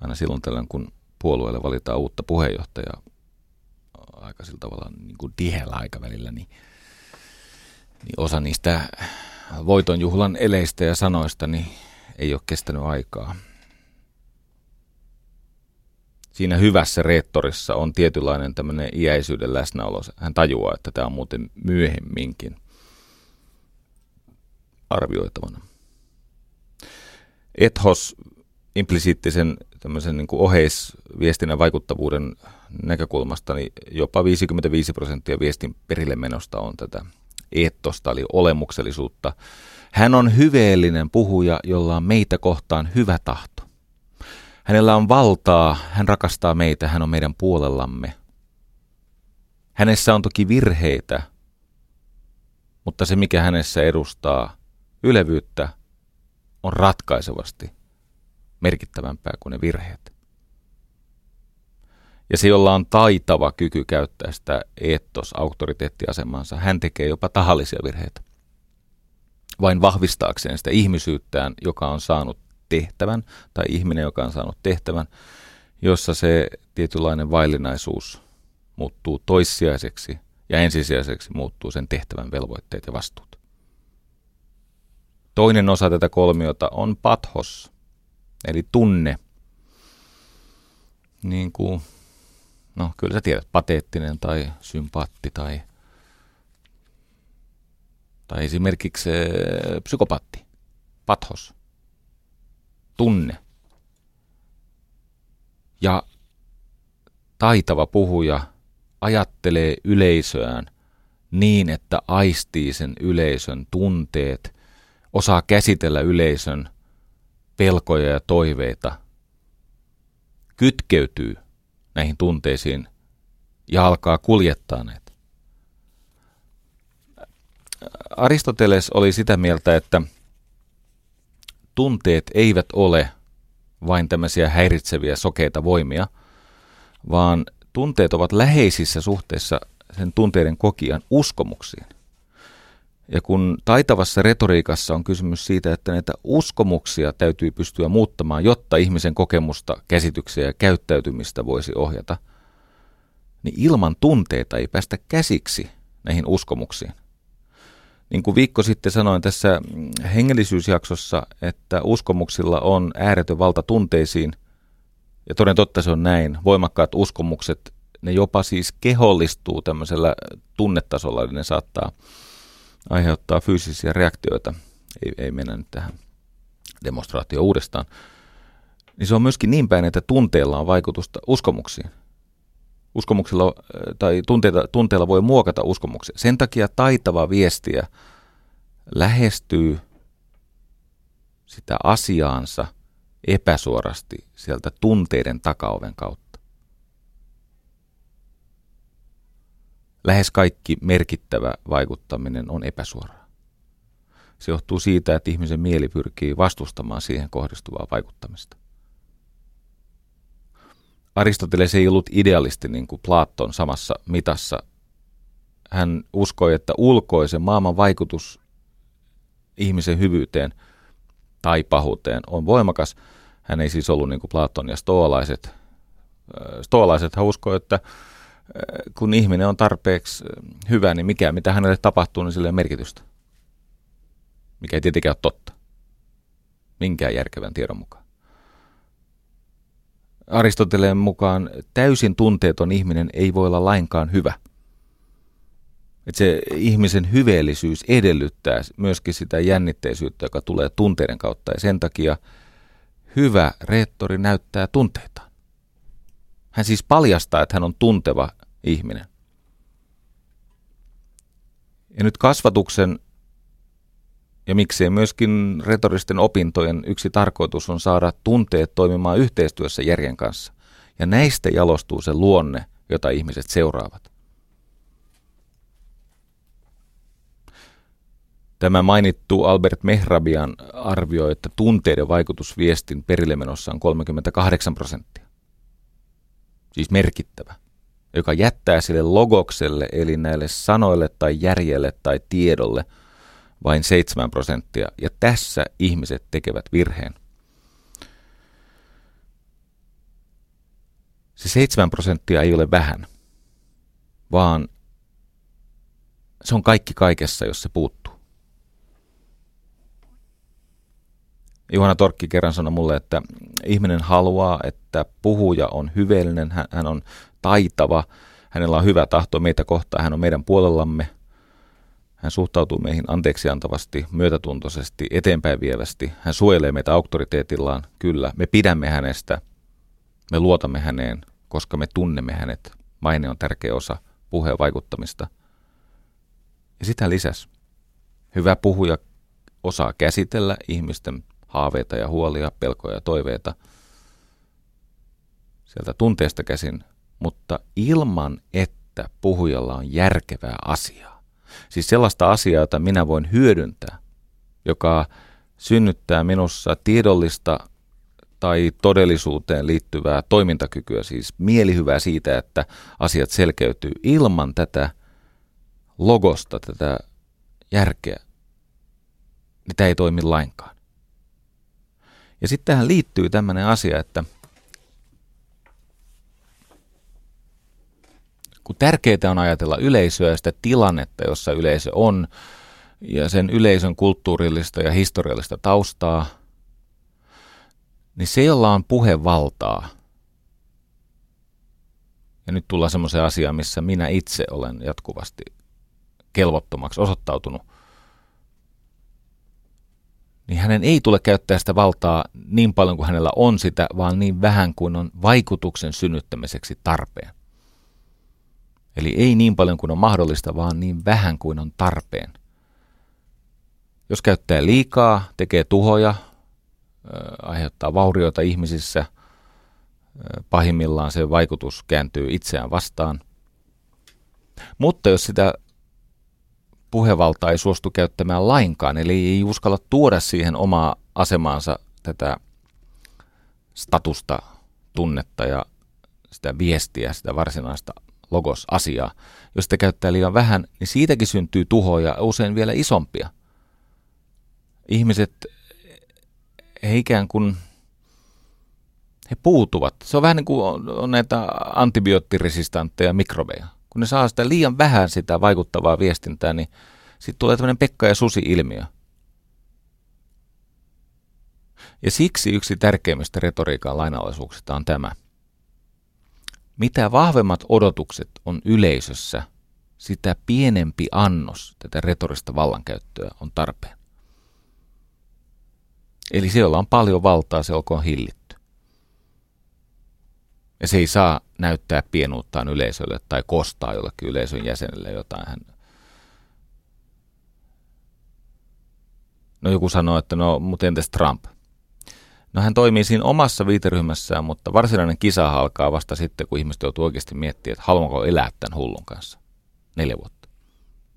B: aina silloin tällöin, kun puolueelle valitaan uutta puheenjohtajaa aika sillä tavalla niin kuin tiheällä aikavälillä, niin, niin osa niistä voitonjuhlan eleistä ja sanoista niin ei ole kestänyt aikaa. Siinä hyvässä reettorissa on tietynlainen tämmöinen iäisyyden läsnäolo. Hän tajuaa, että tämä on muuten myöhemminkin arvioitavana. Ethos implisiittisen tämmöisen niin kuin oheisviestinnän vaikuttavuuden näkökulmasta, niin jopa 55 prosenttia viestin perille menosta on tätä eettosta, eli olemuksellisuutta. Hän on hyveellinen puhuja, jolla on meitä kohtaan hyvä tahto. Hänellä on valtaa, hän rakastaa meitä, hän on meidän puolellamme. Hänessä on toki virheitä, mutta se mikä hänessä edustaa ylevyyttä on ratkaisevasti merkittävämpää kuin ne virheet. Ja se, jolla on taitava kyky käyttää sitä eettos auktoriteettiasemansa, hän tekee jopa tahallisia virheitä. Vain vahvistaakseen sitä ihmisyyttään, joka on saanut tehtävän, tai ihminen, joka on saanut tehtävän, jossa se tietynlainen vaillinaisuus muuttuu toissijaiseksi ja ensisijaiseksi muuttuu sen tehtävän velvoitteet ja vastuut. Toinen osa tätä kolmiota on pathos, eli tunne. Niin kuin, no kyllä sä tiedät, pateettinen tai sympaatti tai, tai esimerkiksi äh, psykopatti, pathos, tunne. Ja taitava puhuja ajattelee yleisöään niin, että aistii sen yleisön tunteet, osaa käsitellä yleisön pelkoja ja toiveita, kytkeytyy näihin tunteisiin ja alkaa kuljettaa näitä. Aristoteles oli sitä mieltä, että tunteet eivät ole vain tämmöisiä häiritseviä sokeita voimia, vaan tunteet ovat läheisissä suhteessa sen tunteiden kokijan uskomuksiin. Ja kun taitavassa retoriikassa on kysymys siitä, että näitä uskomuksia täytyy pystyä muuttamaan, jotta ihmisen kokemusta, käsityksiä ja käyttäytymistä voisi ohjata, niin ilman tunteita ei päästä käsiksi näihin uskomuksiin. Niin kuin viikko sitten sanoin tässä hengellisyysjaksossa, että uskomuksilla on ääretön valta tunteisiin, ja toden totta se on näin. Voimakkaat uskomukset, ne jopa siis kehollistuu tämmöisellä tunnetasolla, eli ne saattaa aiheuttaa fyysisiä reaktioita, ei, ei mennä nyt tähän demonstraatio uudestaan, niin se on myöskin niin päin, että tunteella on vaikutusta uskomuksiin. Uskomuksilla tai tunteilla, tunteilla voi muokata uskomuksia. Sen takia taitava viestiä lähestyy sitä asiaansa epäsuorasti sieltä tunteiden takaoven kautta. Lähes kaikki merkittävä vaikuttaminen on epäsuoraa. Se johtuu siitä, että ihmisen mieli pyrkii vastustamaan siihen kohdistuvaa vaikuttamista. Aristoteles ei ollut idealisti niin kuin Platon samassa mitassa. Hän uskoi, että ulkoisen maailman vaikutus ihmisen hyvyyteen tai pahuuteen on voimakas. Hän ei siis ollut niin kuin Platon ja stoalaiset, Stoalaisethan uskoo, että kun ihminen on tarpeeksi hyvä, niin mikä mitä hänelle tapahtuu, niin sille ei merkitystä. Mikä ei tietenkään ole totta. Minkään järkevän tiedon mukaan. Aristoteleen mukaan täysin tunteeton ihminen ei voi olla lainkaan hyvä. Että se ihmisen hyveellisyys edellyttää myöskin sitä jännitteisyyttä, joka tulee tunteiden kautta. Ja sen takia hyvä rehtori näyttää tunteitaan. Hän siis paljastaa, että hän on tunteva ihminen. Ja nyt kasvatuksen ja miksei myöskin retoristen opintojen yksi tarkoitus on saada tunteet toimimaan yhteistyössä järjen kanssa. Ja näistä jalostuu se luonne, jota ihmiset seuraavat. Tämä mainittu Albert Mehrabian arvioi, että tunteiden vaikutus viestin perilemenossa on 38 prosenttia. Siis merkittävä, joka jättää sille logokselle, eli näille sanoille tai järjelle tai tiedolle – vain 7 prosenttia, ja tässä ihmiset tekevät virheen. Se 7 prosenttia ei ole vähän, vaan se on kaikki kaikessa, jos se puuttuu. Juhana Torkki kerran sanoi mulle, että ihminen haluaa, että puhuja on hyveellinen, hän on taitava, hänellä on hyvä tahto meitä kohtaan, hän on meidän puolellamme, hän suhtautuu meihin anteeksiantavasti, myötätuntoisesti, eteenpäin vievästi. Hän suojelee meitä auktoriteetillaan. Kyllä, me pidämme hänestä. Me luotamme häneen, koska me tunnemme hänet. Maine on tärkeä osa puheen vaikuttamista. Ja sitä lisäs. Hyvä puhuja osaa käsitellä ihmisten haaveita ja huolia, pelkoja ja toiveita sieltä tunteesta käsin, mutta ilman, että puhujalla on järkevää asiaa. Siis sellaista asiaa, jota minä voin hyödyntää, joka synnyttää minussa tiedollista tai todellisuuteen liittyvää toimintakykyä, siis mielihyvää siitä, että asiat selkeytyy ilman tätä logosta, tätä järkeä, niin tämä ei toimi lainkaan. Ja sitten tähän liittyy tämmöinen asia, että – kun tärkeää on ajatella yleisöä ja sitä tilannetta, jossa yleisö on, ja sen yleisön kulttuurillista ja historiallista taustaa, niin se, jolla on puhevaltaa, ja nyt tullaan semmoiseen asiaan, missä minä itse olen jatkuvasti kelvottomaksi osoittautunut, niin hänen ei tule käyttää sitä valtaa niin paljon kuin hänellä on sitä, vaan niin vähän kuin on vaikutuksen synnyttämiseksi tarpeen. Eli ei niin paljon kuin on mahdollista, vaan niin vähän kuin on tarpeen. Jos käyttää liikaa, tekee tuhoja, aiheuttaa vaurioita ihmisissä, pahimmillaan se vaikutus kääntyy itseään vastaan. Mutta jos sitä puhevaltaa ei suostu käyttämään lainkaan, eli ei uskalla tuoda siihen omaa asemaansa tätä statusta, tunnetta ja sitä viestiä, sitä varsinaista logos-asiaa. Jos sitä käyttää liian vähän, niin siitäkin syntyy tuhoja, usein vielä isompia. Ihmiset, he ikään kuin, he puutuvat. Se on vähän niin kuin on näitä antibioottiresistantteja mikrobeja. Kun ne saa sitä liian vähän sitä vaikuttavaa viestintää, niin sitten tulee tämmöinen Pekka ja Susi-ilmiö. Ja siksi yksi tärkeimmistä retoriikan lainalaisuuksista on tämä – mitä vahvemmat odotukset on yleisössä, sitä pienempi annos tätä retorista vallankäyttöä on tarpeen. Eli se, jolla on paljon valtaa, se olkoon hillitty. Ja se ei saa näyttää pienuuttaan yleisölle tai kostaa jollekin yleisön jäsenelle jotain. Hän... No joku sanoo, että no, mutta entäs Trump? No hän toimii siinä omassa viiteryhmässään, mutta varsinainen kisa alkaa vasta sitten, kun ihmiset joutuu oikeasti miettimään, että haluanko elää tämän hullun kanssa neljä vuotta.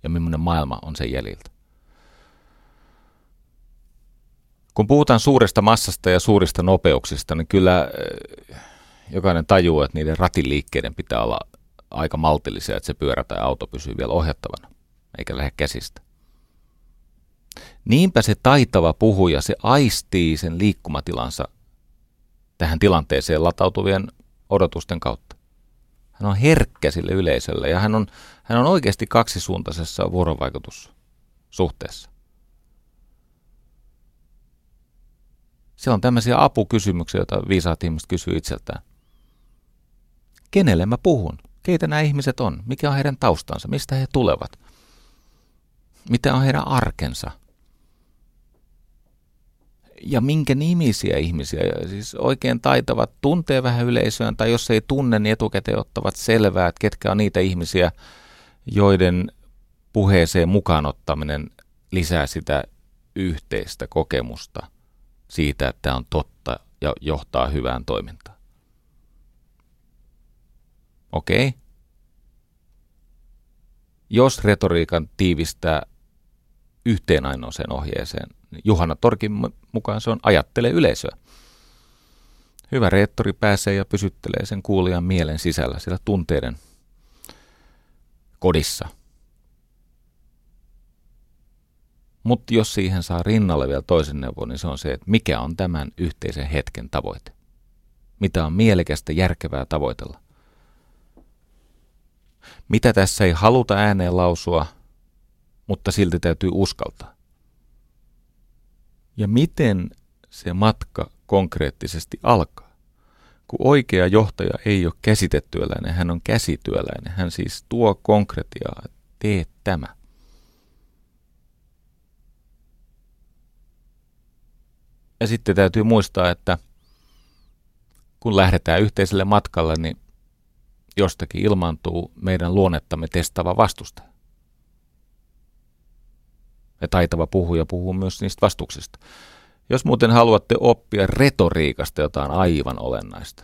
B: Ja millainen maailma on sen jäljiltä. Kun puhutaan suuresta massasta ja suurista nopeuksista, niin kyllä eh, jokainen tajuaa, että niiden ratiliikkeiden pitää olla aika maltillisia, että se pyörä tai auto pysyy vielä ohjattavana, eikä lähde käsistä. Niinpä se taitava puhuja, se aistii sen liikkumatilansa tähän tilanteeseen latautuvien odotusten kautta. Hän on herkkä sille yleisölle ja hän on, hän on oikeasti kaksisuuntaisessa vuorovaikutussuhteessa. Se on tämmöisiä apukysymyksiä, joita viisaat ihmiset kysyy itseltään. Kenelle mä puhun? Keitä nämä ihmiset on? Mikä on heidän taustansa? Mistä he tulevat? Mitä on heidän arkensa? Ja minkä nimisiä ihmisiä, siis oikein taitavat, tuntee vähän yleisöön, tai jos ei tunne, niin etukäteen ottavat selvää, että ketkä on niitä ihmisiä, joiden puheeseen mukaanottaminen lisää sitä yhteistä kokemusta siitä, että tämä on totta ja johtaa hyvään toimintaan. Okei. Okay. Jos retoriikan tiivistää yhteen ainoaseen ohjeeseen, niin Juhana Torkin mukaan se on ajattele yleisöä. Hyvä reettori pääsee ja pysyttelee sen kuulijan mielen sisällä, sillä tunteiden kodissa. Mutta jos siihen saa rinnalle vielä toisen neuvon, niin se on se, että mikä on tämän yhteisen hetken tavoite. Mitä on mielekästä, järkevää tavoitella. Mitä tässä ei haluta ääneen lausua, mutta silti täytyy uskaltaa. Ja miten se matka konkreettisesti alkaa? Kun oikea johtaja ei ole käsitetyöläinen, hän on käsityöläinen. Hän siis tuo konkretiaa, tee tämä. Ja sitten täytyy muistaa, että kun lähdetään yhteiselle matkalle, niin jostakin ilmaantuu meidän luonnettamme testava vastustaja. Ja taitava puhuja puhuu myös niistä vastuksista. Jos muuten haluatte oppia retoriikasta jotain aivan olennaista,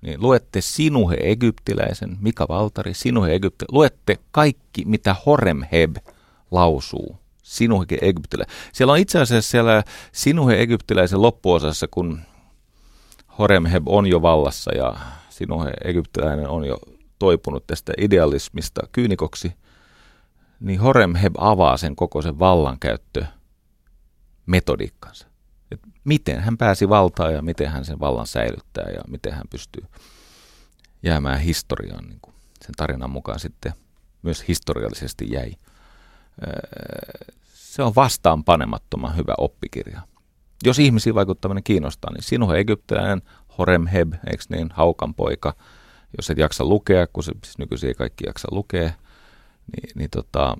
B: niin luette Sinuhe Egyptiläisen, Mika Valtari, Sinuhe Egyptiläisen. Luette kaikki, mitä Horemheb lausuu. Sinuhe Egyptiläisen. Siellä on itse asiassa siellä Sinuhe Egyptiläisen loppuosassa, kun Horemheb on jo vallassa ja Sinuhe Egyptiläinen on jo toipunut tästä idealismista kyynikoksi, niin Horemheb avaa sen koko sen vallankäyttö metodiikkansa. Et miten hän pääsi valtaan ja miten hän sen vallan säilyttää ja miten hän pystyy jäämään historiaan, niin kuin sen tarinan mukaan sitten myös historiallisesti jäi. Se on vastaan panemattoman hyvä oppikirja. Jos ihmisiä vaikuttaminen kiinnostaa, niin sinun egyptiläinen Horemheb, eikö niin, haukan poika, jos et jaksa lukea, kun se, siis nykyisin ei kaikki jaksa lukea, niin, niin tota,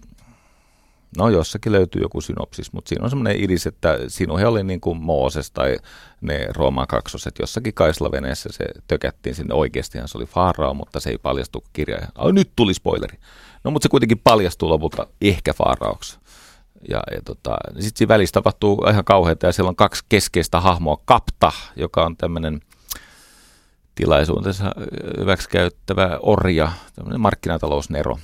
B: no jossakin löytyy joku synopsis, mutta siinä on semmoinen idis, että Sinuhe oli niin kuin Mooses tai ne Rooman kaksoset jossakin kaislaveneessä, se tökättiin sinne oikeastihan se oli Faarao, mutta se ei paljastu kirja. Oh, nyt tuli spoileri. No mutta se kuitenkin paljastuu lopulta ehkä Faaraoksi. Ja, ja tota, sitten siinä välissä tapahtuu ihan kauheita ja siellä on kaksi keskeistä hahmoa. Kapta, joka on tämmöinen tilaisuutensa hyväksi käyttävä orja, tämmöinen markkinatalousnero.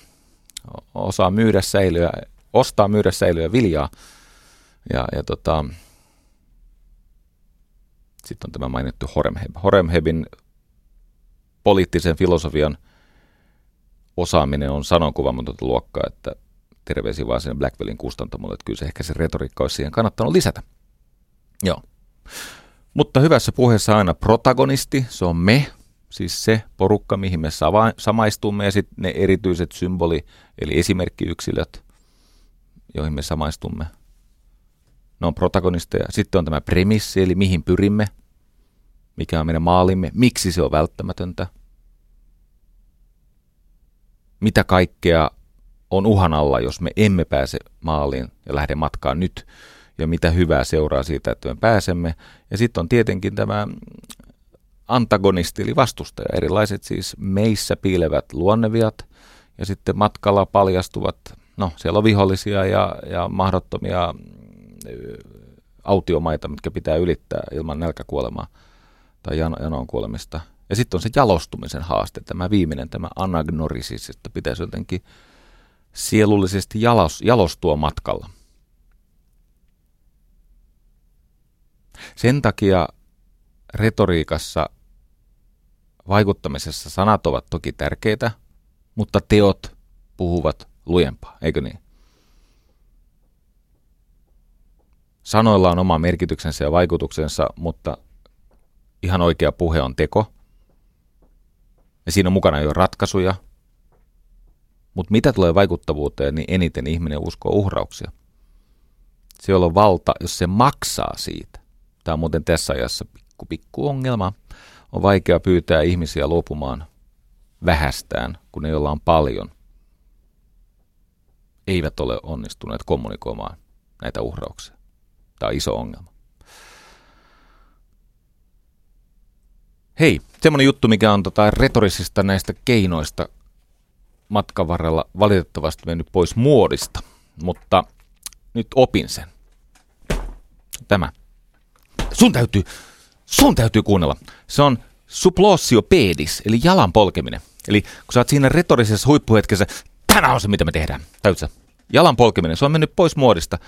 B: Osaa myydä säilyä, ostaa myydä säilyä viljaa. Ja, ja tota, sitten on tämä mainittu Horemheb. Horemhebin poliittisen filosofian osaaminen on sanonkuvaamatonta luokkaa, että terveisiä vaan sinne Blackwellin kustantamolle, että kyllä se ehkä se retoriikka olisi siihen kannattanut lisätä. Joo. Mutta hyvässä puheessa aina protagonisti, se on me, siis se porukka, mihin me samaistumme, ja sitten ne erityiset symboli, eli esimerkkiyksilöt, joihin me samaistumme. Ne on protagonisteja. Sitten on tämä premissi, eli mihin pyrimme, mikä on meidän maalimme, miksi se on välttämätöntä, mitä kaikkea on uhan alla, jos me emme pääse maaliin ja lähde matkaan nyt, ja mitä hyvää seuraa siitä, että me pääsemme. Ja sitten on tietenkin tämä antagonisti, eli vastustaja, erilaiset siis meissä piilevät luonneviat, ja sitten matkalla paljastuvat, no siellä on vihollisia ja, ja mahdottomia autiomaita, mitkä pitää ylittää ilman nälkäkuolemaa tai janoon kuolemista. Ja sitten on se jalostumisen haaste, tämä viimeinen, tämä anagnorisis, että pitäisi jotenkin sielullisesti jalos, jalostua matkalla. Sen takia retoriikassa vaikuttamisessa sanat ovat toki tärkeitä, mutta teot puhuvat lujempaa, eikö niin? Sanoilla on oma merkityksensä ja vaikutuksensa, mutta ihan oikea puhe on teko. Ja siinä on mukana jo ratkaisuja. Mutta mitä tulee vaikuttavuuteen, niin eniten ihminen uskoo uhrauksia. Se, on valta, jos se maksaa siitä. Tämä on muuten tässä ajassa pikku, pikku ongelma. On vaikea pyytää ihmisiä luopumaan vähästään, kun ne, joilla on paljon, eivät ole onnistuneet kommunikoimaan näitä uhrauksia. Tämä on iso ongelma. Hei, semmoinen juttu, mikä on tota retorisista näistä keinoista matkan varrella valitettavasti mennyt pois muodista, mutta nyt opin sen. Tämä. Sun täytyy, sun täytyy kuunnella. Se on suplossio pedis, eli jalan polkeminen. Eli kun sä oot siinä retorisessa huippuhetkessä, tänään on se, mitä me tehdään. Täytyy Jalan polkeminen, se on mennyt pois muodista.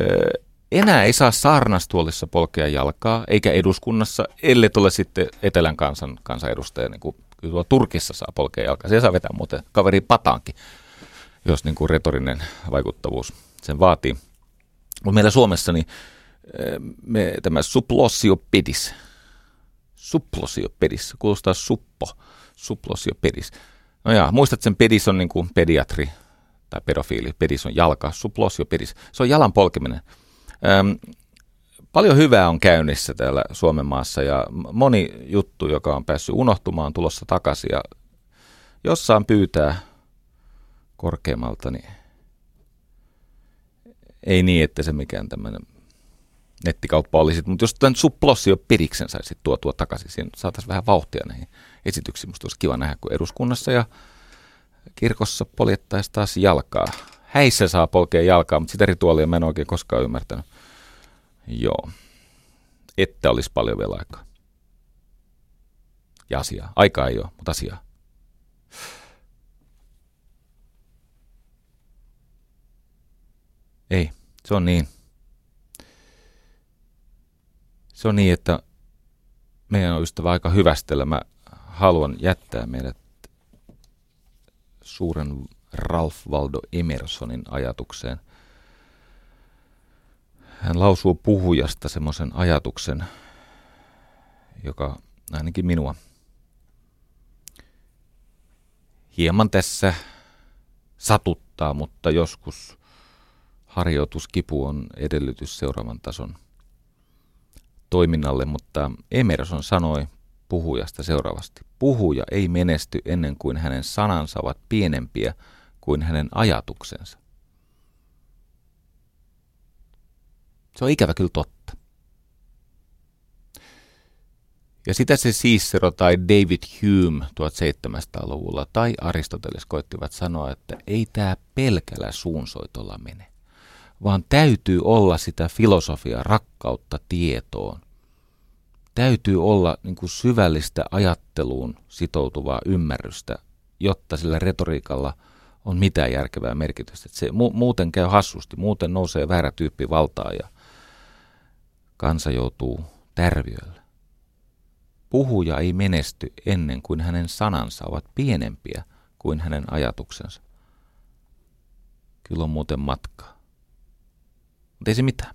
B: Öö, enää ei saa saarnastuolissa polkea jalkaa, eikä eduskunnassa, ellei tule sitten etelän kansan kansanedustaja, niin kuin tuolla Turkissa saa polkea jalkaa. Se saa vetää muuten kaveri pataankin, jos niin kuin retorinen vaikuttavuus sen vaatii. Mutta meillä Suomessa niin me, tämä supplosiopedis, supplosiopedis, kuulostaa suppo, supplosiopedis. No ja, muistat sen pedis on niin kuin pediatri tai pedofiili, pedis on jalka, supplosiopedis, se on jalan polkeminen. Öm, paljon hyvää on käynnissä täällä Suomen maassa ja moni juttu, joka on päässyt unohtumaan, tulossa takaisin ja jossain pyytää korkeammalta, niin ei niin, että se mikään tämmöinen nettikauppa olisi, mutta jos tämän suplossi jo periksen saisi tuotua takaisin, siinä saataisiin vähän vauhtia näihin esityksiin. Musta olisi kiva nähdä, kun eduskunnassa ja kirkossa poljettaisiin taas jalkaa. Häissä saa polkea jalkaa, mutta sitä rituaalia mä en oikein koskaan ymmärtänyt. Joo. Että olisi paljon vielä aikaa. Ja asiaa. Aikaa ei ole, mutta asiaa. Ei, se on niin. Se on niin, että meidän on ystävä aika hyvästellä. Mä haluan jättää meidät suuren Ralph Waldo Emersonin ajatukseen. Hän lausuu puhujasta semmoisen ajatuksen, joka ainakin minua hieman tässä satuttaa, mutta joskus harjoituskipu on edellytys seuraavan tason toiminnalle, mutta Emerson sanoi puhujasta seuraavasti. Puhuja ei menesty ennen kuin hänen sanansa ovat pienempiä kuin hänen ajatuksensa. Se on ikävä kyllä totta. Ja sitä se Cicero tai David Hume 1700-luvulla tai Aristoteles koittivat sanoa, että ei tämä pelkällä suunsoitolla mene vaan täytyy olla sitä filosofia, rakkautta tietoon. Täytyy olla niin kuin syvällistä ajatteluun sitoutuvaa ymmärrystä, jotta sillä retoriikalla on mitään järkevää merkitystä. se mu- muuten käy hassusti, muuten nousee väärä tyyppi valtaa ja kansa joutuu tärviölle. Puhuja ei menesty ennen kuin hänen sanansa ovat pienempiä kuin hänen ajatuksensa. Kyllä on muuten matkaa. Mutta ei se mitään.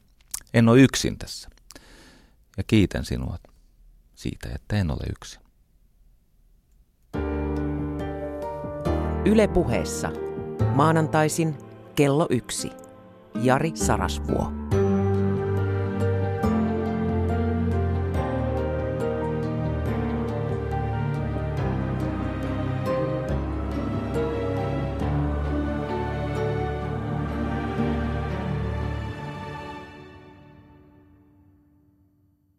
B: En ole yksin tässä. Ja kiitän sinua siitä, että en ole yksin.
A: Yle puheessa. Maanantaisin kello yksi. Jari Sarasvuo.